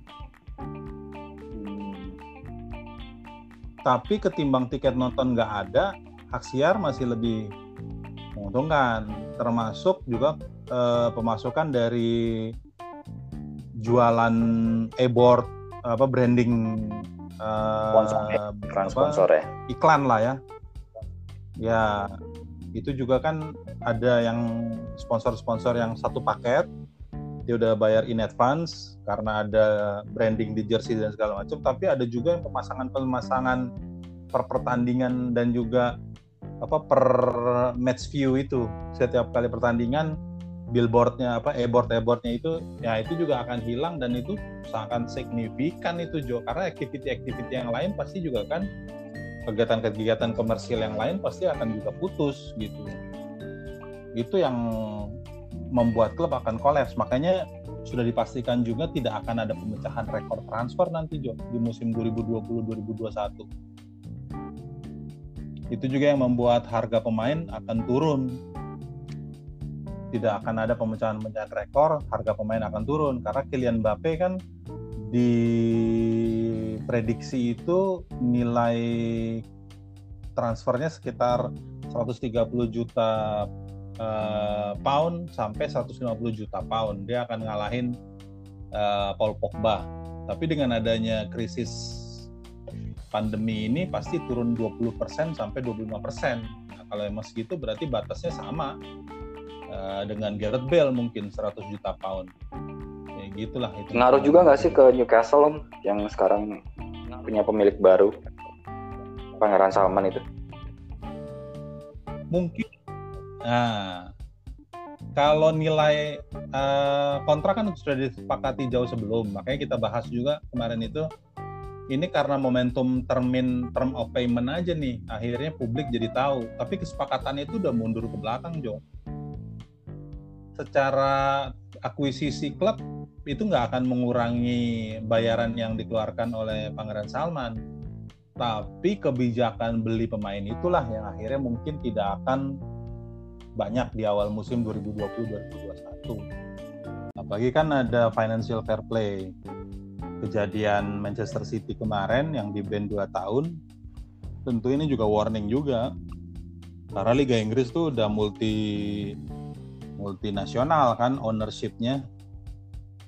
Speaker 2: Tapi ketimbang tiket nonton nggak ada, hak siar masih lebih menguntungkan. Termasuk juga eh, pemasukan dari jualan e-board apa branding
Speaker 1: uh, sponsor, ya. sponsor ya
Speaker 2: iklan lah ya ya itu juga kan ada yang sponsor-sponsor yang satu paket dia udah bayar in advance karena ada branding di jersey dan segala macam tapi ada juga yang pemasangan-pemasangan per pertandingan dan juga apa per match view itu. Setiap kali pertandingan billboardnya apa e-board e-boardnya itu ya itu juga akan hilang dan itu sangat signifikan itu Jo. Karena activity-activity yang lain pasti juga kan kegiatan-kegiatan komersil yang lain pasti akan juga putus gitu. Itu yang membuat klub akan kolaps. Makanya sudah dipastikan juga tidak akan ada pemecahan rekor transfer nanti Jo di musim 2020-2021. Itu juga yang membuat harga pemain akan turun. Tidak akan ada pemecahan-pemecahan rekor, harga pemain akan turun karena Kylian Mbappe kan diprediksi itu nilai transfernya sekitar 130 juta uh, pound sampai 150 juta pound. Dia akan ngalahin uh, Paul Pogba. Tapi dengan adanya krisis pandemi ini pasti turun 20% sampai 25%. Nah, kalau emang segitu berarti batasnya sama uh, dengan Gareth Bale mungkin 100 juta pound gitulah itu.
Speaker 1: Ngaruh juga nggak sih ke Newcastle om yang sekarang punya pemilik baru Pangeran Salman itu?
Speaker 2: Mungkin. Nah, kalau nilai uh, kontrak kan sudah disepakati jauh sebelum, makanya kita bahas juga kemarin itu. Ini karena momentum termin term of payment aja nih, akhirnya publik jadi tahu. Tapi kesepakatannya itu udah mundur ke belakang, Jo. Secara akuisisi klub itu nggak akan mengurangi bayaran yang dikeluarkan oleh Pangeran Salman. Tapi kebijakan beli pemain itulah yang akhirnya mungkin tidak akan banyak di awal musim 2020-2021. Apalagi kan ada financial fair play. Kejadian Manchester City kemarin yang di band 2 tahun, tentu ini juga warning juga. Karena Liga Inggris tuh udah multi multinasional kan ownershipnya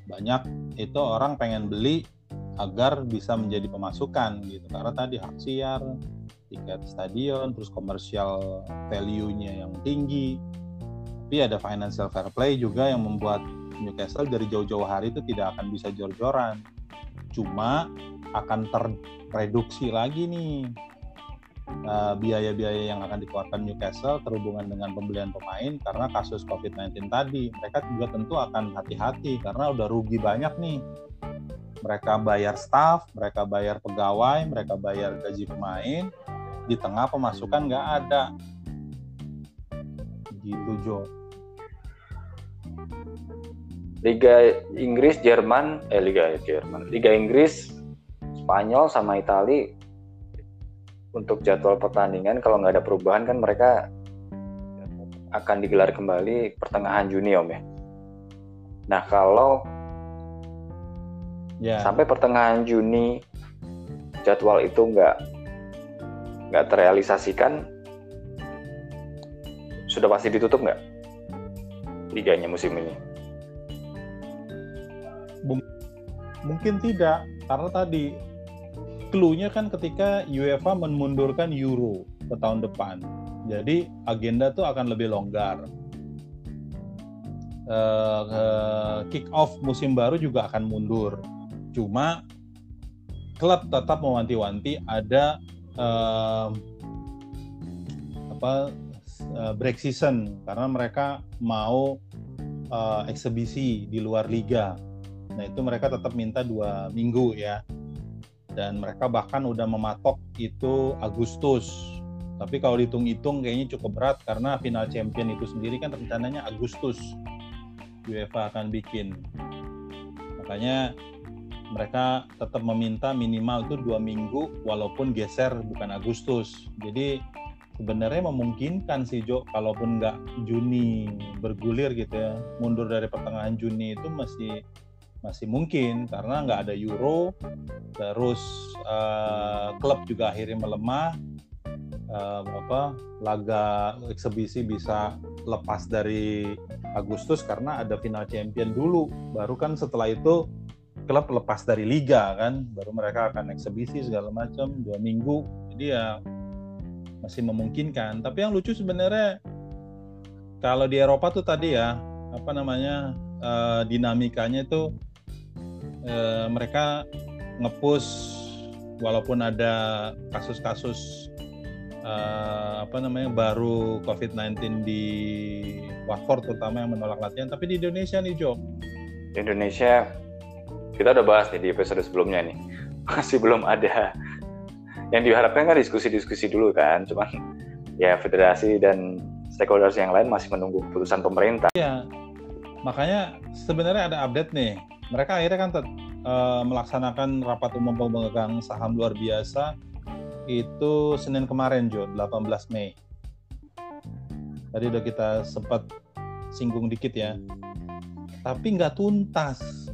Speaker 2: banyak itu orang pengen beli agar bisa menjadi pemasukan gitu. Karena tadi hak siar tiket stadion terus komersial value-nya yang tinggi. Tapi ada financial fair play juga yang membuat Newcastle dari jauh-jauh hari itu tidak akan bisa jor-joran. Cuma akan terreduksi lagi nih Eh, biaya-biaya yang akan dikeluarkan Newcastle terhubungan dengan pembelian pemain karena kasus COVID-19 tadi. Mereka juga tentu akan hati-hati karena udah rugi banyak nih. Mereka bayar staff, mereka bayar pegawai, mereka bayar gaji pemain, di tengah pemasukan nggak ada. Gitu, Jo.
Speaker 1: Liga Inggris, Jerman, eh Liga Jerman, Liga Inggris, Spanyol sama Italia untuk jadwal pertandingan kalau nggak ada perubahan kan mereka akan digelar kembali pertengahan Juni om ya. Nah kalau yeah. sampai pertengahan Juni jadwal itu nggak nggak terrealisasikan sudah pasti ditutup nggak liganya musim ini?
Speaker 2: Mungkin tidak karena tadi clue-nya kan ketika UEFA memundurkan Euro ke tahun depan. Jadi agenda tuh akan lebih longgar. Uh, uh, kick off musim baru juga akan mundur. Cuma klub tetap mewanti-wanti ada uh, apa break season karena mereka mau uh, eksebisi di luar liga. Nah itu mereka tetap minta dua minggu ya dan mereka bahkan udah mematok itu Agustus. Tapi kalau dihitung-hitung kayaknya cukup berat karena final champion itu sendiri kan rencananya Agustus UEFA akan bikin. Makanya mereka tetap meminta minimal itu dua minggu walaupun geser bukan Agustus. Jadi sebenarnya memungkinkan sih Jo, kalaupun nggak Juni bergulir gitu ya, mundur dari pertengahan Juni itu masih masih mungkin karena nggak ada Euro, terus uh, klub juga akhirnya melemah, uh, apa laga eksebisi bisa lepas dari Agustus karena ada final champion dulu, baru kan setelah itu klub lepas dari liga kan, baru mereka akan eksebisi segala macam dua minggu, jadi ya masih memungkinkan. Tapi yang lucu sebenarnya kalau di Eropa tuh tadi ya apa namanya uh, dinamikanya itu eh, mereka ngepush walaupun ada kasus-kasus eh, apa namanya baru COVID-19 di Watford terutama yang menolak latihan tapi di Indonesia nih Jo.
Speaker 1: Di Indonesia kita udah bahas nih di episode sebelumnya nih. Masih belum ada. Yang diharapkan kan diskusi-diskusi dulu kan cuman ya federasi dan stakeholders yang lain masih menunggu keputusan pemerintah.
Speaker 2: Iya, makanya sebenarnya ada update nih mereka akhirnya kan uh, melaksanakan rapat umum pemegang saham luar biasa itu Senin kemarin Jo 18 Mei. Tadi udah kita sempat singgung dikit ya. Tapi nggak tuntas.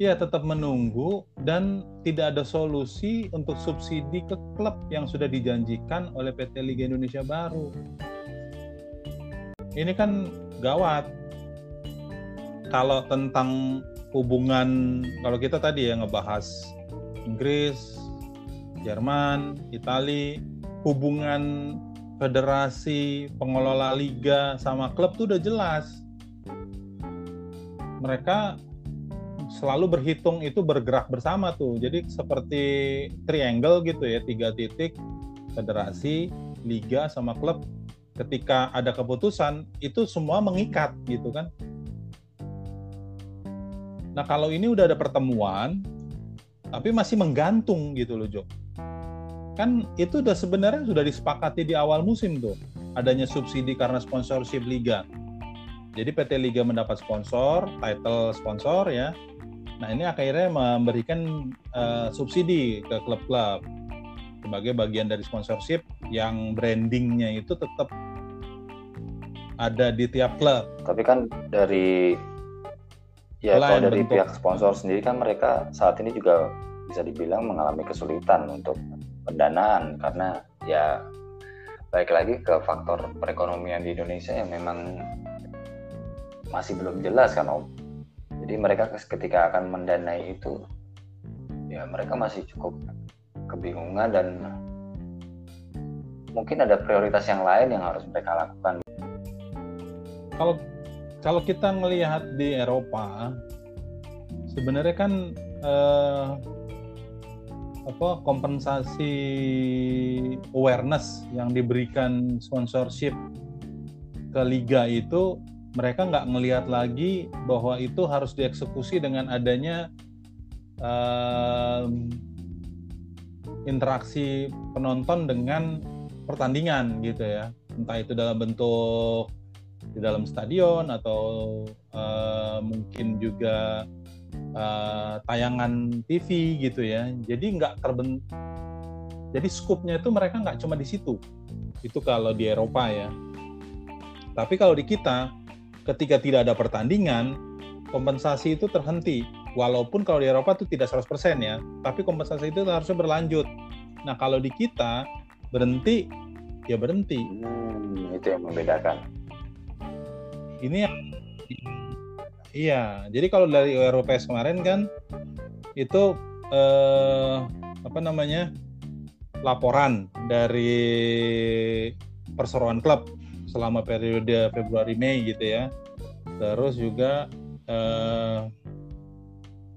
Speaker 2: Ya tetap menunggu dan tidak ada solusi untuk subsidi ke klub yang sudah dijanjikan oleh PT Liga Indonesia Baru. Ini kan gawat. Kalau tentang hubungan kalau kita tadi ya ngebahas Inggris, Jerman, Italia, hubungan federasi, pengelola liga sama klub tuh udah jelas. Mereka selalu berhitung itu bergerak bersama tuh. Jadi seperti triangle gitu ya, tiga titik federasi, liga sama klub. Ketika ada keputusan itu semua mengikat gitu kan Nah kalau ini udah ada pertemuan, tapi masih menggantung gitu loh Jo. Kan itu udah sebenarnya sudah disepakati di awal musim tuh, adanya subsidi karena sponsorship liga. Jadi PT Liga mendapat sponsor, title sponsor ya, Nah ini akhirnya memberikan uh, subsidi ke klub-klub sebagai bagian dari sponsorship yang brandingnya itu tetap ada di tiap klub.
Speaker 1: Tapi kan dari ya kalau dari bentuk. pihak sponsor sendiri kan mereka saat ini juga bisa dibilang mengalami kesulitan untuk pendanaan karena ya baik lagi ke faktor perekonomian di Indonesia yang memang masih belum jelas kan Om. Jadi mereka ketika akan mendanai itu ya mereka masih cukup kebingungan dan mungkin ada prioritas yang lain yang harus mereka lakukan.
Speaker 2: Kalau kalau kita melihat di Eropa sebenarnya kan eh, apa kompensasi awareness yang diberikan sponsorship ke liga itu mereka nggak ngelihat lagi bahwa itu harus dieksekusi dengan adanya um, interaksi penonton dengan pertandingan gitu ya. Entah itu dalam bentuk di dalam stadion atau uh, mungkin juga uh, tayangan TV gitu ya. Jadi nggak terben, jadi skupnya itu mereka nggak cuma di situ. Itu kalau di Eropa ya. Tapi kalau di kita, ketika tidak ada pertandingan, kompensasi itu terhenti. Walaupun kalau di Eropa itu tidak 100% ya, tapi kompensasi itu harusnya berlanjut. Nah kalau di kita berhenti, ya berhenti.
Speaker 1: Hmm, itu yang membedakan.
Speaker 2: Ini Iya, jadi kalau dari Europees kemarin kan itu eh, apa namanya laporan dari perseroan klub selama periode Februari Mei gitu ya. Terus juga eh,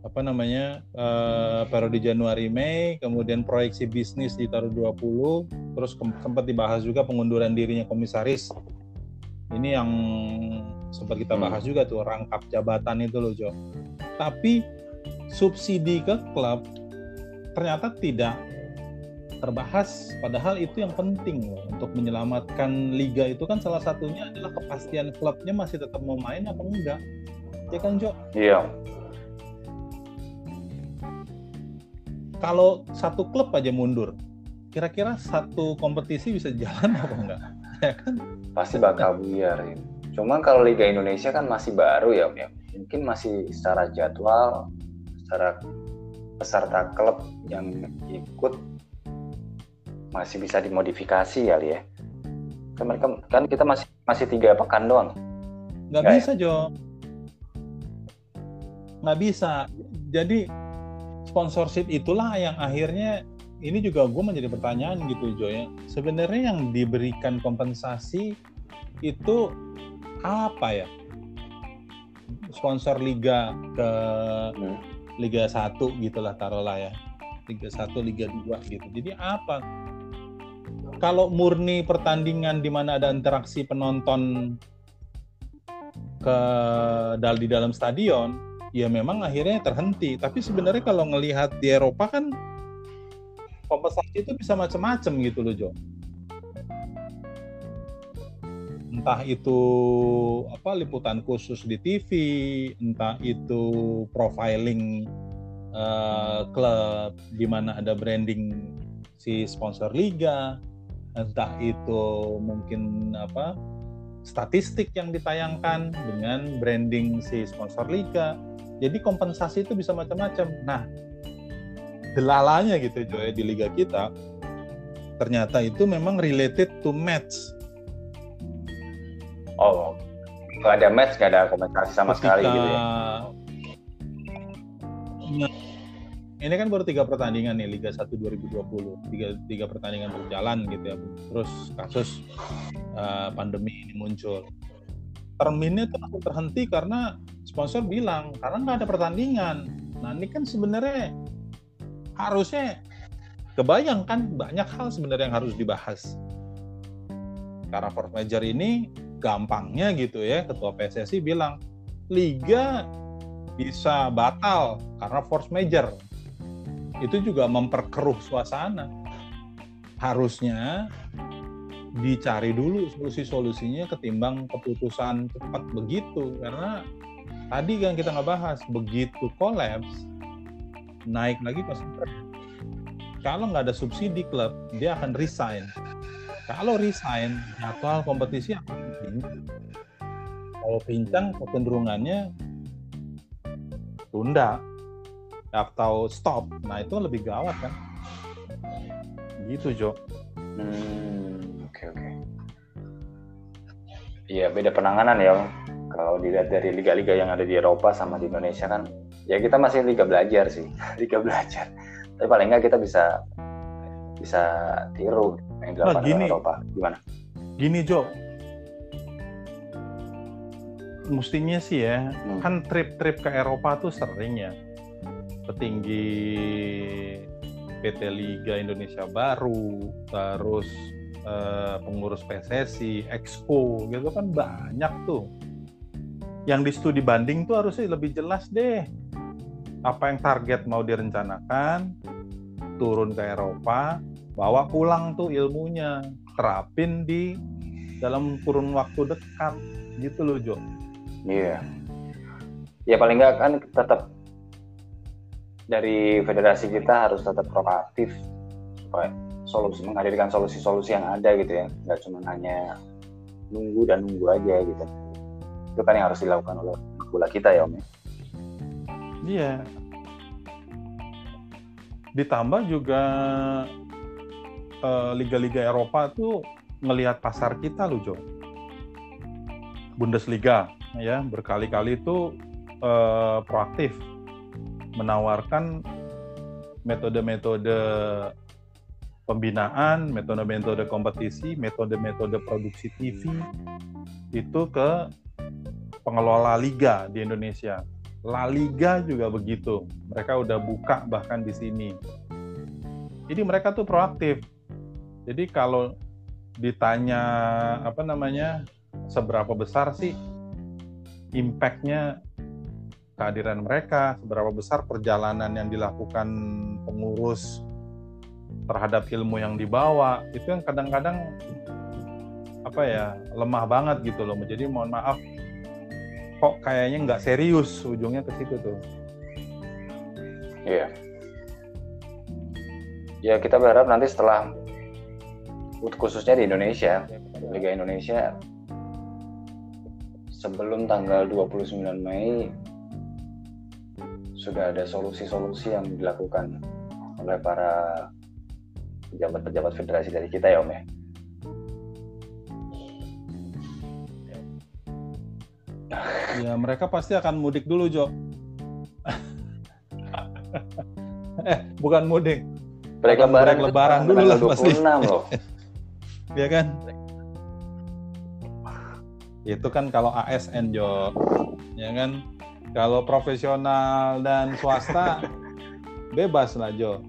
Speaker 2: apa namanya eh, periode Januari Mei, kemudian proyeksi bisnis di tahun 20, terus sempat dibahas juga pengunduran dirinya komisaris. Ini yang sempat kita hmm. bahas hmm. juga tuh rangkap jabatan itu loh Jo. Tapi subsidi ke klub ternyata tidak terbahas padahal itu yang penting loh untuk menyelamatkan liga itu kan salah satunya adalah kepastian klubnya masih tetap mau main apa enggak ya kan Jo
Speaker 1: iya
Speaker 2: kalau satu klub aja mundur kira-kira satu kompetisi bisa jalan apa enggak
Speaker 1: ya kan pasti bakal buyar ini Cuman kalau Liga Indonesia kan masih baru ya, ya. mungkin masih secara jadwal, secara peserta klub yang ikut masih bisa dimodifikasi kali ya. Kan mereka kan kita masih masih tiga pekan doang.
Speaker 2: Nggak, Nggak bisa ya? Jo. Nggak bisa. Jadi sponsorship itulah yang akhirnya ini juga gue menjadi pertanyaan gitu Jo ya. Sebenarnya yang diberikan kompensasi itu apa ya sponsor liga ke hmm. Liga 1 gitulah taruhlah ya. Liga 1, Liga 2 gitu. Jadi apa? Kalau murni pertandingan di mana ada interaksi penonton ke dal di dalam stadion, ya memang akhirnya terhenti. Tapi sebenarnya kalau ngelihat di Eropa kan kompensasi itu bisa macam-macam gitu loh, Jo entah itu apa liputan khusus di TV, entah itu profiling uh, klub di mana ada branding si sponsor liga, entah itu mungkin apa statistik yang ditayangkan dengan branding si sponsor liga. Jadi kompensasi itu bisa macam-macam. Nah, delalanya gitu Joy di liga kita ternyata itu memang related to match
Speaker 1: Oh, nggak ada match, nggak ada komentasi sama Ketika... sekali gitu ya?
Speaker 2: Nah, ini kan baru tiga pertandingan nih Liga 1 2020, tiga, tiga pertandingan berjalan gitu ya. Terus kasus uh, pandemi ini muncul. Terminnya terhenti karena sponsor bilang karena nggak ada pertandingan. Nah ini kan sebenarnya harusnya kebayangkan banyak hal sebenarnya yang harus dibahas. Karena force major ini gampangnya gitu ya ketua PSSI bilang liga bisa batal karena force major itu juga memperkeruh suasana harusnya dicari dulu solusi-solusinya ketimbang keputusan cepat begitu karena tadi kan kita nggak bahas begitu kolaps naik lagi pasti kalau nggak ada subsidi klub dia akan resign. Kalau resign jadwal kompetisi akan pincang kalau pincang kecenderungannya tunda atau stop. Nah itu lebih gawat kan? Gitu Jo.
Speaker 1: Hmm, oke oke. Iya beda penanganan ya kalau dilihat dari liga-liga yang ada di Eropa sama di Indonesia kan ya kita masih liga belajar sih liga belajar. Tapi paling nggak kita bisa bisa tiru yang dilakukan
Speaker 2: nah, gini,
Speaker 1: Eropa. Gimana?
Speaker 2: Gini Jo. Mestinya sih ya hmm. kan trip-trip ke Eropa tuh sering ya. Petinggi PT Liga Indonesia Baru terus eh, pengurus PSSI Expo gitu kan banyak tuh yang di studi banding tuh harusnya lebih jelas deh. Apa yang target mau direncanakan turun ke Eropa bawa pulang tuh ilmunya terapin di dalam kurun waktu dekat. Gitu loh Jo.
Speaker 1: Iya. Ya paling nggak kan tetap dari federasi kita harus tetap proaktif supaya solusi menghadirkan solusi-solusi yang ada gitu ya. Nggak cuma hanya nunggu dan nunggu aja gitu itu kan yang harus dilakukan oleh bola kita ya om ya.
Speaker 2: Iya. Ditambah juga uh, liga-liga Eropa tuh ngelihat pasar kita loh Jo. Bundesliga ya berkali-kali itu uh, proaktif menawarkan metode-metode pembinaan, metode-metode kompetisi, metode-metode produksi TV itu ke pengelola liga di Indonesia. La Liga juga begitu. Mereka udah buka bahkan di sini. Jadi mereka tuh proaktif. Jadi kalau ditanya apa namanya seberapa besar sih impact-nya kehadiran mereka, seberapa besar perjalanan yang dilakukan pengurus terhadap ilmu yang dibawa, itu yang kadang-kadang apa ya lemah banget gitu loh. Jadi mohon maaf kok kayaknya nggak serius ujungnya ke situ tuh.
Speaker 1: Iya. Ya kita berharap nanti setelah khususnya di Indonesia, Liga Indonesia sebelum tanggal 29 Mei sudah ada solusi-solusi yang dilakukan oleh para pejabat-pejabat federasi dari kita ya Om ya.
Speaker 2: Ya mereka pasti akan mudik dulu Jo. eh bukan mudik.
Speaker 1: Break lebaran,
Speaker 2: break lebaran dulu lah pasti.
Speaker 1: loh.
Speaker 2: ya kan? Itu kan kalau ASN Jo, ya kan? Kalau profesional dan swasta bebas lah Jo.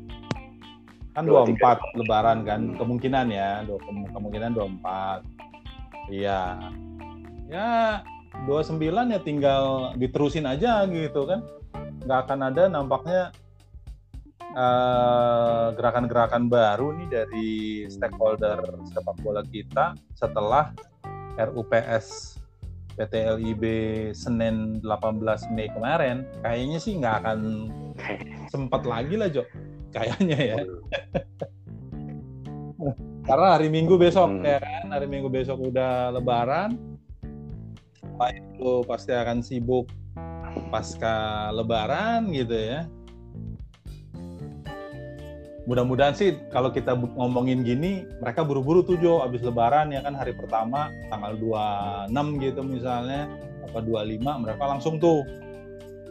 Speaker 2: Kan 24 lebaran kan kemungkinan ya, kemungkinan 24. Iya. Ya 29 ya tinggal diterusin aja gitu kan. Nggak akan ada nampaknya eh, gerakan-gerakan baru nih dari stakeholder sepak bola kita setelah RUPS PT LIB Senin 18 Mei kemarin. Kayaknya sih nggak akan sempat lagi lah Jo. Kayaknya ya. Karena hari Minggu besok hmm. ya kan hari Minggu besok udah Lebaran Pak itu pasti akan sibuk pasca Lebaran gitu ya. Mudah-mudahan sih kalau kita ngomongin gini, mereka buru-buru tuh Jo, abis Lebaran ya kan hari pertama tanggal 26 gitu misalnya, apa 25 mereka langsung tuh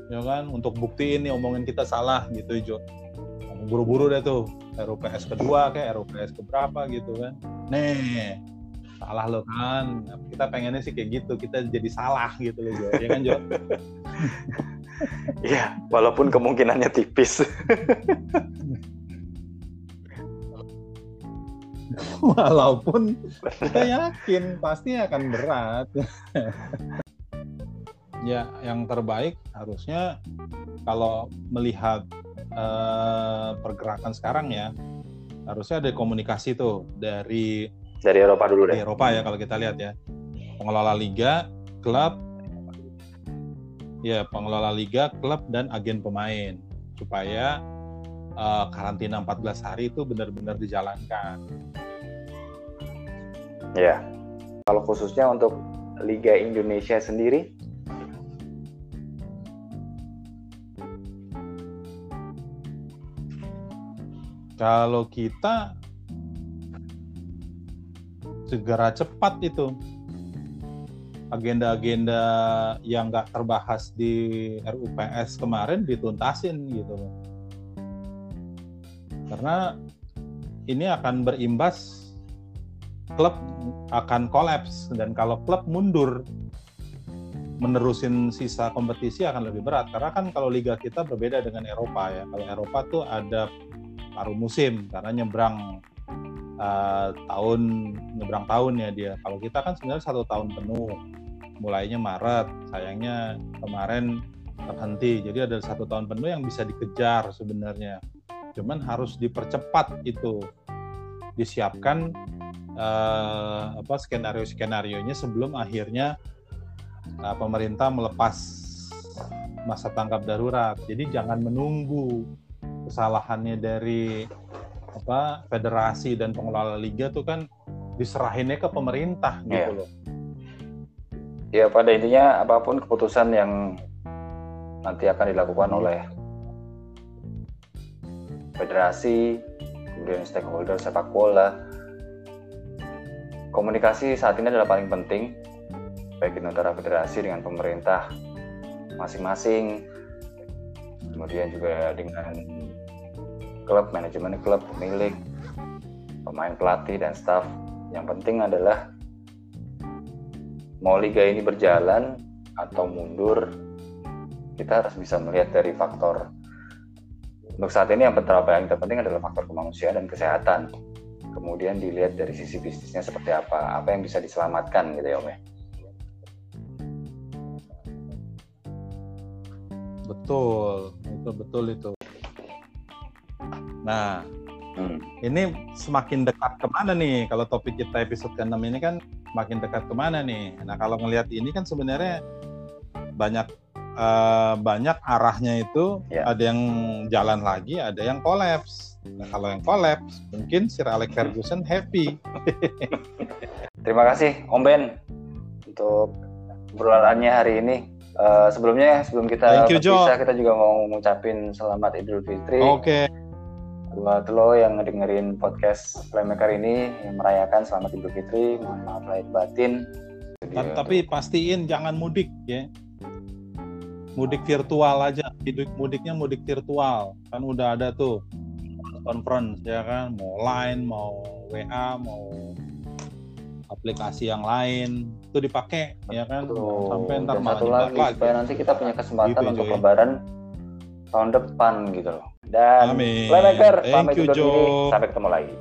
Speaker 2: ya kan untuk buktiin nih omongin kita salah gitu Jo. Buru-buru deh tuh RUPS kedua kayak RUPS keberapa gitu kan. Nih salah lo kan kita pengennya sih kayak gitu kita jadi salah gitu loh Jo ya kan Jo
Speaker 1: Iya, walaupun kemungkinannya tipis.
Speaker 2: walaupun kita yakin pasti akan berat. ya, yang terbaik harusnya kalau melihat uh, pergerakan sekarang ya, harusnya ada komunikasi tuh dari
Speaker 1: dari Eropa dulu deh.
Speaker 2: Di Eropa ya kalau kita lihat ya. Pengelola liga, klub ya pengelola liga, klub dan agen pemain supaya uh, karantina 14 hari itu benar-benar dijalankan.
Speaker 1: Ya. Kalau khususnya untuk Liga Indonesia sendiri
Speaker 2: Kalau kita segera cepat itu. Agenda-agenda yang nggak terbahas di RUPS kemarin dituntasin gitu. Karena ini akan berimbas klub akan kolaps dan kalau klub mundur menerusin sisa kompetisi akan lebih berat. Karena kan kalau liga kita berbeda dengan Eropa ya. Kalau Eropa tuh ada paruh musim karena nyebrang uh, tahun nyebrang tahun ya dia. Kalau kita kan sebenarnya satu tahun penuh, mulainya Maret, sayangnya kemarin terhenti. Jadi ada satu tahun penuh yang bisa dikejar sebenarnya. Cuman harus dipercepat itu, disiapkan uh, apa skenario skenario nya sebelum akhirnya uh, pemerintah melepas masa tanggap darurat. Jadi jangan menunggu kesalahannya dari apa federasi dan pengelola liga tuh kan diserahinnya ke pemerintah gitu yeah. loh.
Speaker 1: Ya pada intinya apa pun keputusan yang nanti akan dilakukan hmm. oleh federasi, kemudian stakeholder sepak bola, komunikasi saat ini adalah paling penting baik itu antara federasi dengan pemerintah masing-masing kemudian juga dengan klub, manajemen klub, pemilik, pemain pelatih dan staff. Yang penting adalah mau liga ini berjalan atau mundur, kita harus bisa melihat dari faktor untuk saat ini yang yang terpenting adalah faktor kemanusiaan dan kesehatan. Kemudian dilihat dari sisi bisnisnya seperti apa, apa yang bisa diselamatkan gitu ya Om ya.
Speaker 2: Betul, itu betul itu. Nah, hmm. ini semakin dekat ke mana nih? Kalau topik kita episode ke-6 ini kan semakin dekat ke mana nih? Nah, kalau ngelihat ini kan sebenarnya banyak uh, banyak arahnya itu ya. ada yang jalan lagi, ada yang kolaps. Nah, kalau yang kolaps, mungkin Sir Alex Ferguson happy.
Speaker 1: Terima kasih Om Ben untuk obrolannya hari ini. Uh, sebelumnya sebelum kita
Speaker 2: berpisah
Speaker 1: kita juga mau ngucapin selamat Idul Fitri.
Speaker 2: Oke. Okay
Speaker 1: buat lo yang ngedengerin podcast Playmaker ini yang merayakan selamat Idul Fitri, mohon maaf lahir batin.
Speaker 2: Jadi, Tapi untuk... pastiin jangan mudik ya. Mudik virtual aja, mudik mudiknya mudik virtual. Kan udah ada tuh conference ya kan, mau line, mau WA, mau aplikasi yang lain itu dipakai ya kan
Speaker 1: Betul. sampai ntar malah satu lagi supaya nanti kita punya kesempatan gitu, untuk lebaran tahun depan gitu loh dan
Speaker 2: Amin.
Speaker 1: Playmaker pamit undur diri. Sampai ketemu lagi.